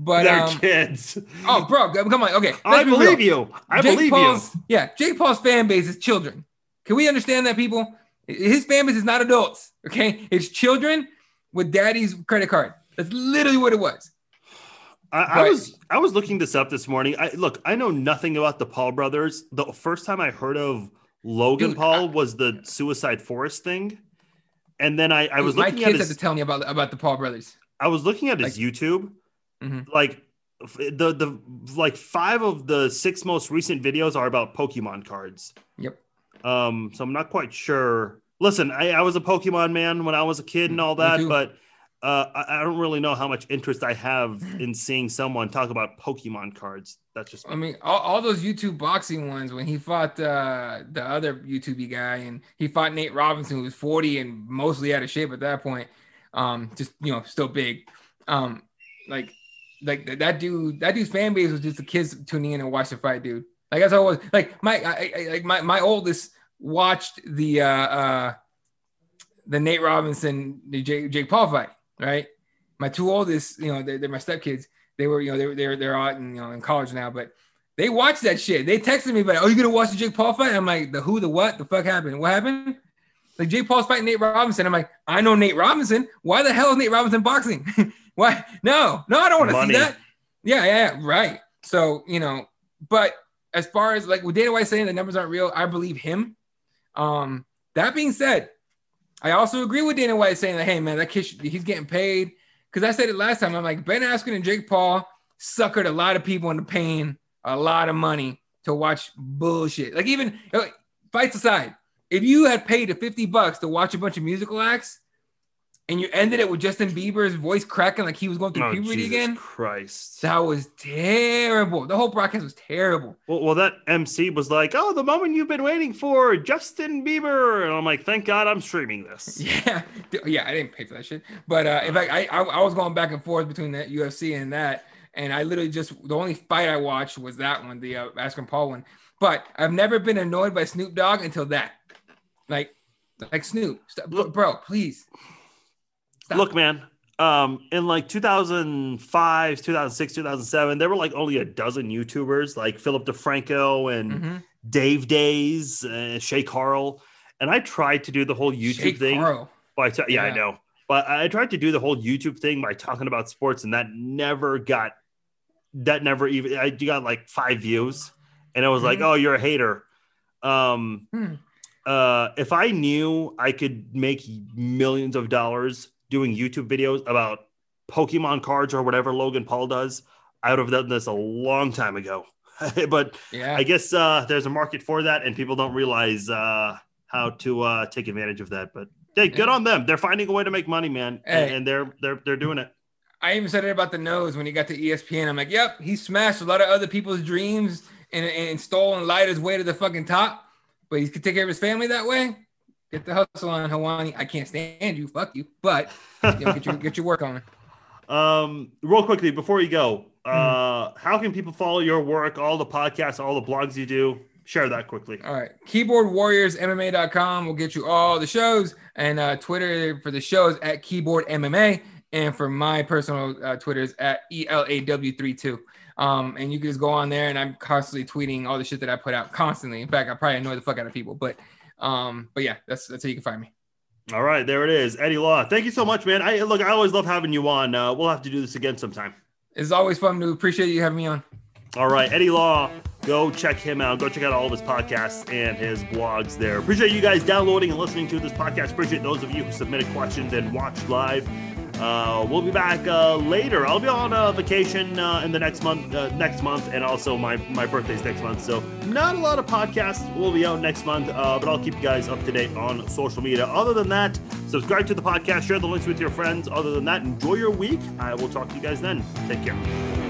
But They're um, kids. Oh, bro, come on. Okay, I be believe you. I Jake believe Paul's, Yeah, Jake Paul's fan base is children. Can we understand that, people? His fan base is not adults. Okay, it's children with daddy's credit card. That's literally what it was. you. I, I Right. was I was looking this up this morning. I look, I know nothing about the Paul brothers. The first time I heard of Logan Dude, Paul I- was the Suicide Forest thing, and then I, I was looking at. My kids at had to tell me about about the Paul brothers. I was looking at his YouTube, Mhm. like the the like five of the six most recent videos are about Pokemon cards. Yep. Um, so I'm not quite sure. Listen, I, I was a Pokemon man when I was a kid and all that, but uh, I, I don't really know how much interest I have in seeing someone talk about Pokemon cards. That's just I mean, all, all those YouTube boxing ones when he fought uh, the other YouTube guy and he fought Nate Robinson, who was 40 and mostly out of shape at that point. Um, just you know, still big. Um, like like th- that dude, that dude's fan base was just the kids tuning in and watch the fight, dude. Like that's all it was. Like my I, I, like my my oldest watched the uh uh the Nate Robinson, the Jake, Jake Paul fight, right? My two oldest, you know, they're, they're my stepkids. They were, you know, they're they're they're out in you know in college now, but they watched that shit. They texted me, but oh, you gonna watch the Jake Paul fight? I'm like, the who, the what, the fuck happened? What happened? Like Jake Paul's fighting Nate Robinson. I'm like, I know Nate Robinson. Why the hell is Nate Robinson boxing? Why? No, no, I don't want to see that. Yeah, yeah, yeah, right. So you know, but as far as like with Dana White saying the numbers aren't real, I believe him. Um, that being said, I also agree with Dana White saying that, hey man, that kid should, he's getting paid. Because I said it last time. I'm like Ben Askren and Jake Paul suckered a lot of people into paying a lot of money to watch bullshit. Like even fights aside, if you had paid a 50 bucks to watch a bunch of musical acts and you ended it with Justin Bieber's voice cracking like he was going through oh, puberty Jesus again, Christ. that was terrible. The whole broadcast was terrible. Well, well, that MC was like, "Oh, the moment you've been waiting for, Justin Bieber," and I'm like, "Thank God, I'm streaming this." Yeah, yeah, I didn't pay for that shit. But uh, in fact, I, I I was going back and forth between that UFC and that, and I literally just the only fight I watched was that one, the uh, Askren Paul one. But I've never been annoyed by Snoop Dogg until that. Like, like Snoop, bro, please. Stop. Look, man, um, in like 2005, 2006, 2007, there were like only a dozen YouTubers like Philip DeFranco and Mm-hmm. Dave Days, uh, Shay Carl. And I tried to do the whole YouTube Shay thing Carl. by ta- yeah, I know. But I tried to do the whole YouTube thing by talking about sports, and that never got that never even I got like five views, and it was like, Mhm. oh, you're a hater. Um, Hmm. uh, if I knew I could make millions of dollars doing YouTube videos about Pokemon cards or whatever Logan Paul does, I would have done this a long time ago. but Yeah. I guess uh, there's a market for that, and people don't realize uh, how to uh, take advantage of that. But hey, good Yeah. on them. They're finding a way to make money, man, and, Hey. and they're they're they're doing it. I even said it about the nose when he got to ESPN. I'm like, yep, he smashed a lot of other people's dreams and, and stole and lied his way to the fucking top. But he could take care of his family that way. Get the hustle on, Helwani. I can't stand you. Fuck you. But you know, get your get your work on. Um, real quickly before you go, uh, how can people follow your work, all the podcasts, all the blogs you do? Share that quickly. All right. KeyboardWarriorsMMA.com will get you all the shows and uh, Twitter for the shows at Keyboard MMA. And for my personal uh, Twitter is at E ELAW32. Um, and you can just go on there and I'm constantly tweeting all the shit that I put out constantly. In fact, I probably annoy the fuck out of people, but um, but yeah, that's that's how you can find me. All right, there it is, Eddie Law. Thank you so much, man. I look, I always love having you on. Uh, we'll have to do this again sometime. It's always fun to appreciate you having me on. All right, Eddie Law, go check him out. Go check out all of his podcasts and his blogs there. Appreciate you guys downloading and listening to this podcast. Appreciate those of you who submitted questions and watched live. Uh, we'll be back uh, later. I'll be on uh, vacation uh, in the next month, uh, next month, and also my my birthday's next month. So not a lot of podcasts will be out next month, uh, but I'll keep you guys up to date on social media. Other than that, subscribe to the podcast, share the links with your friends. Other than that, enjoy your week. I will talk to you guys then. Take care.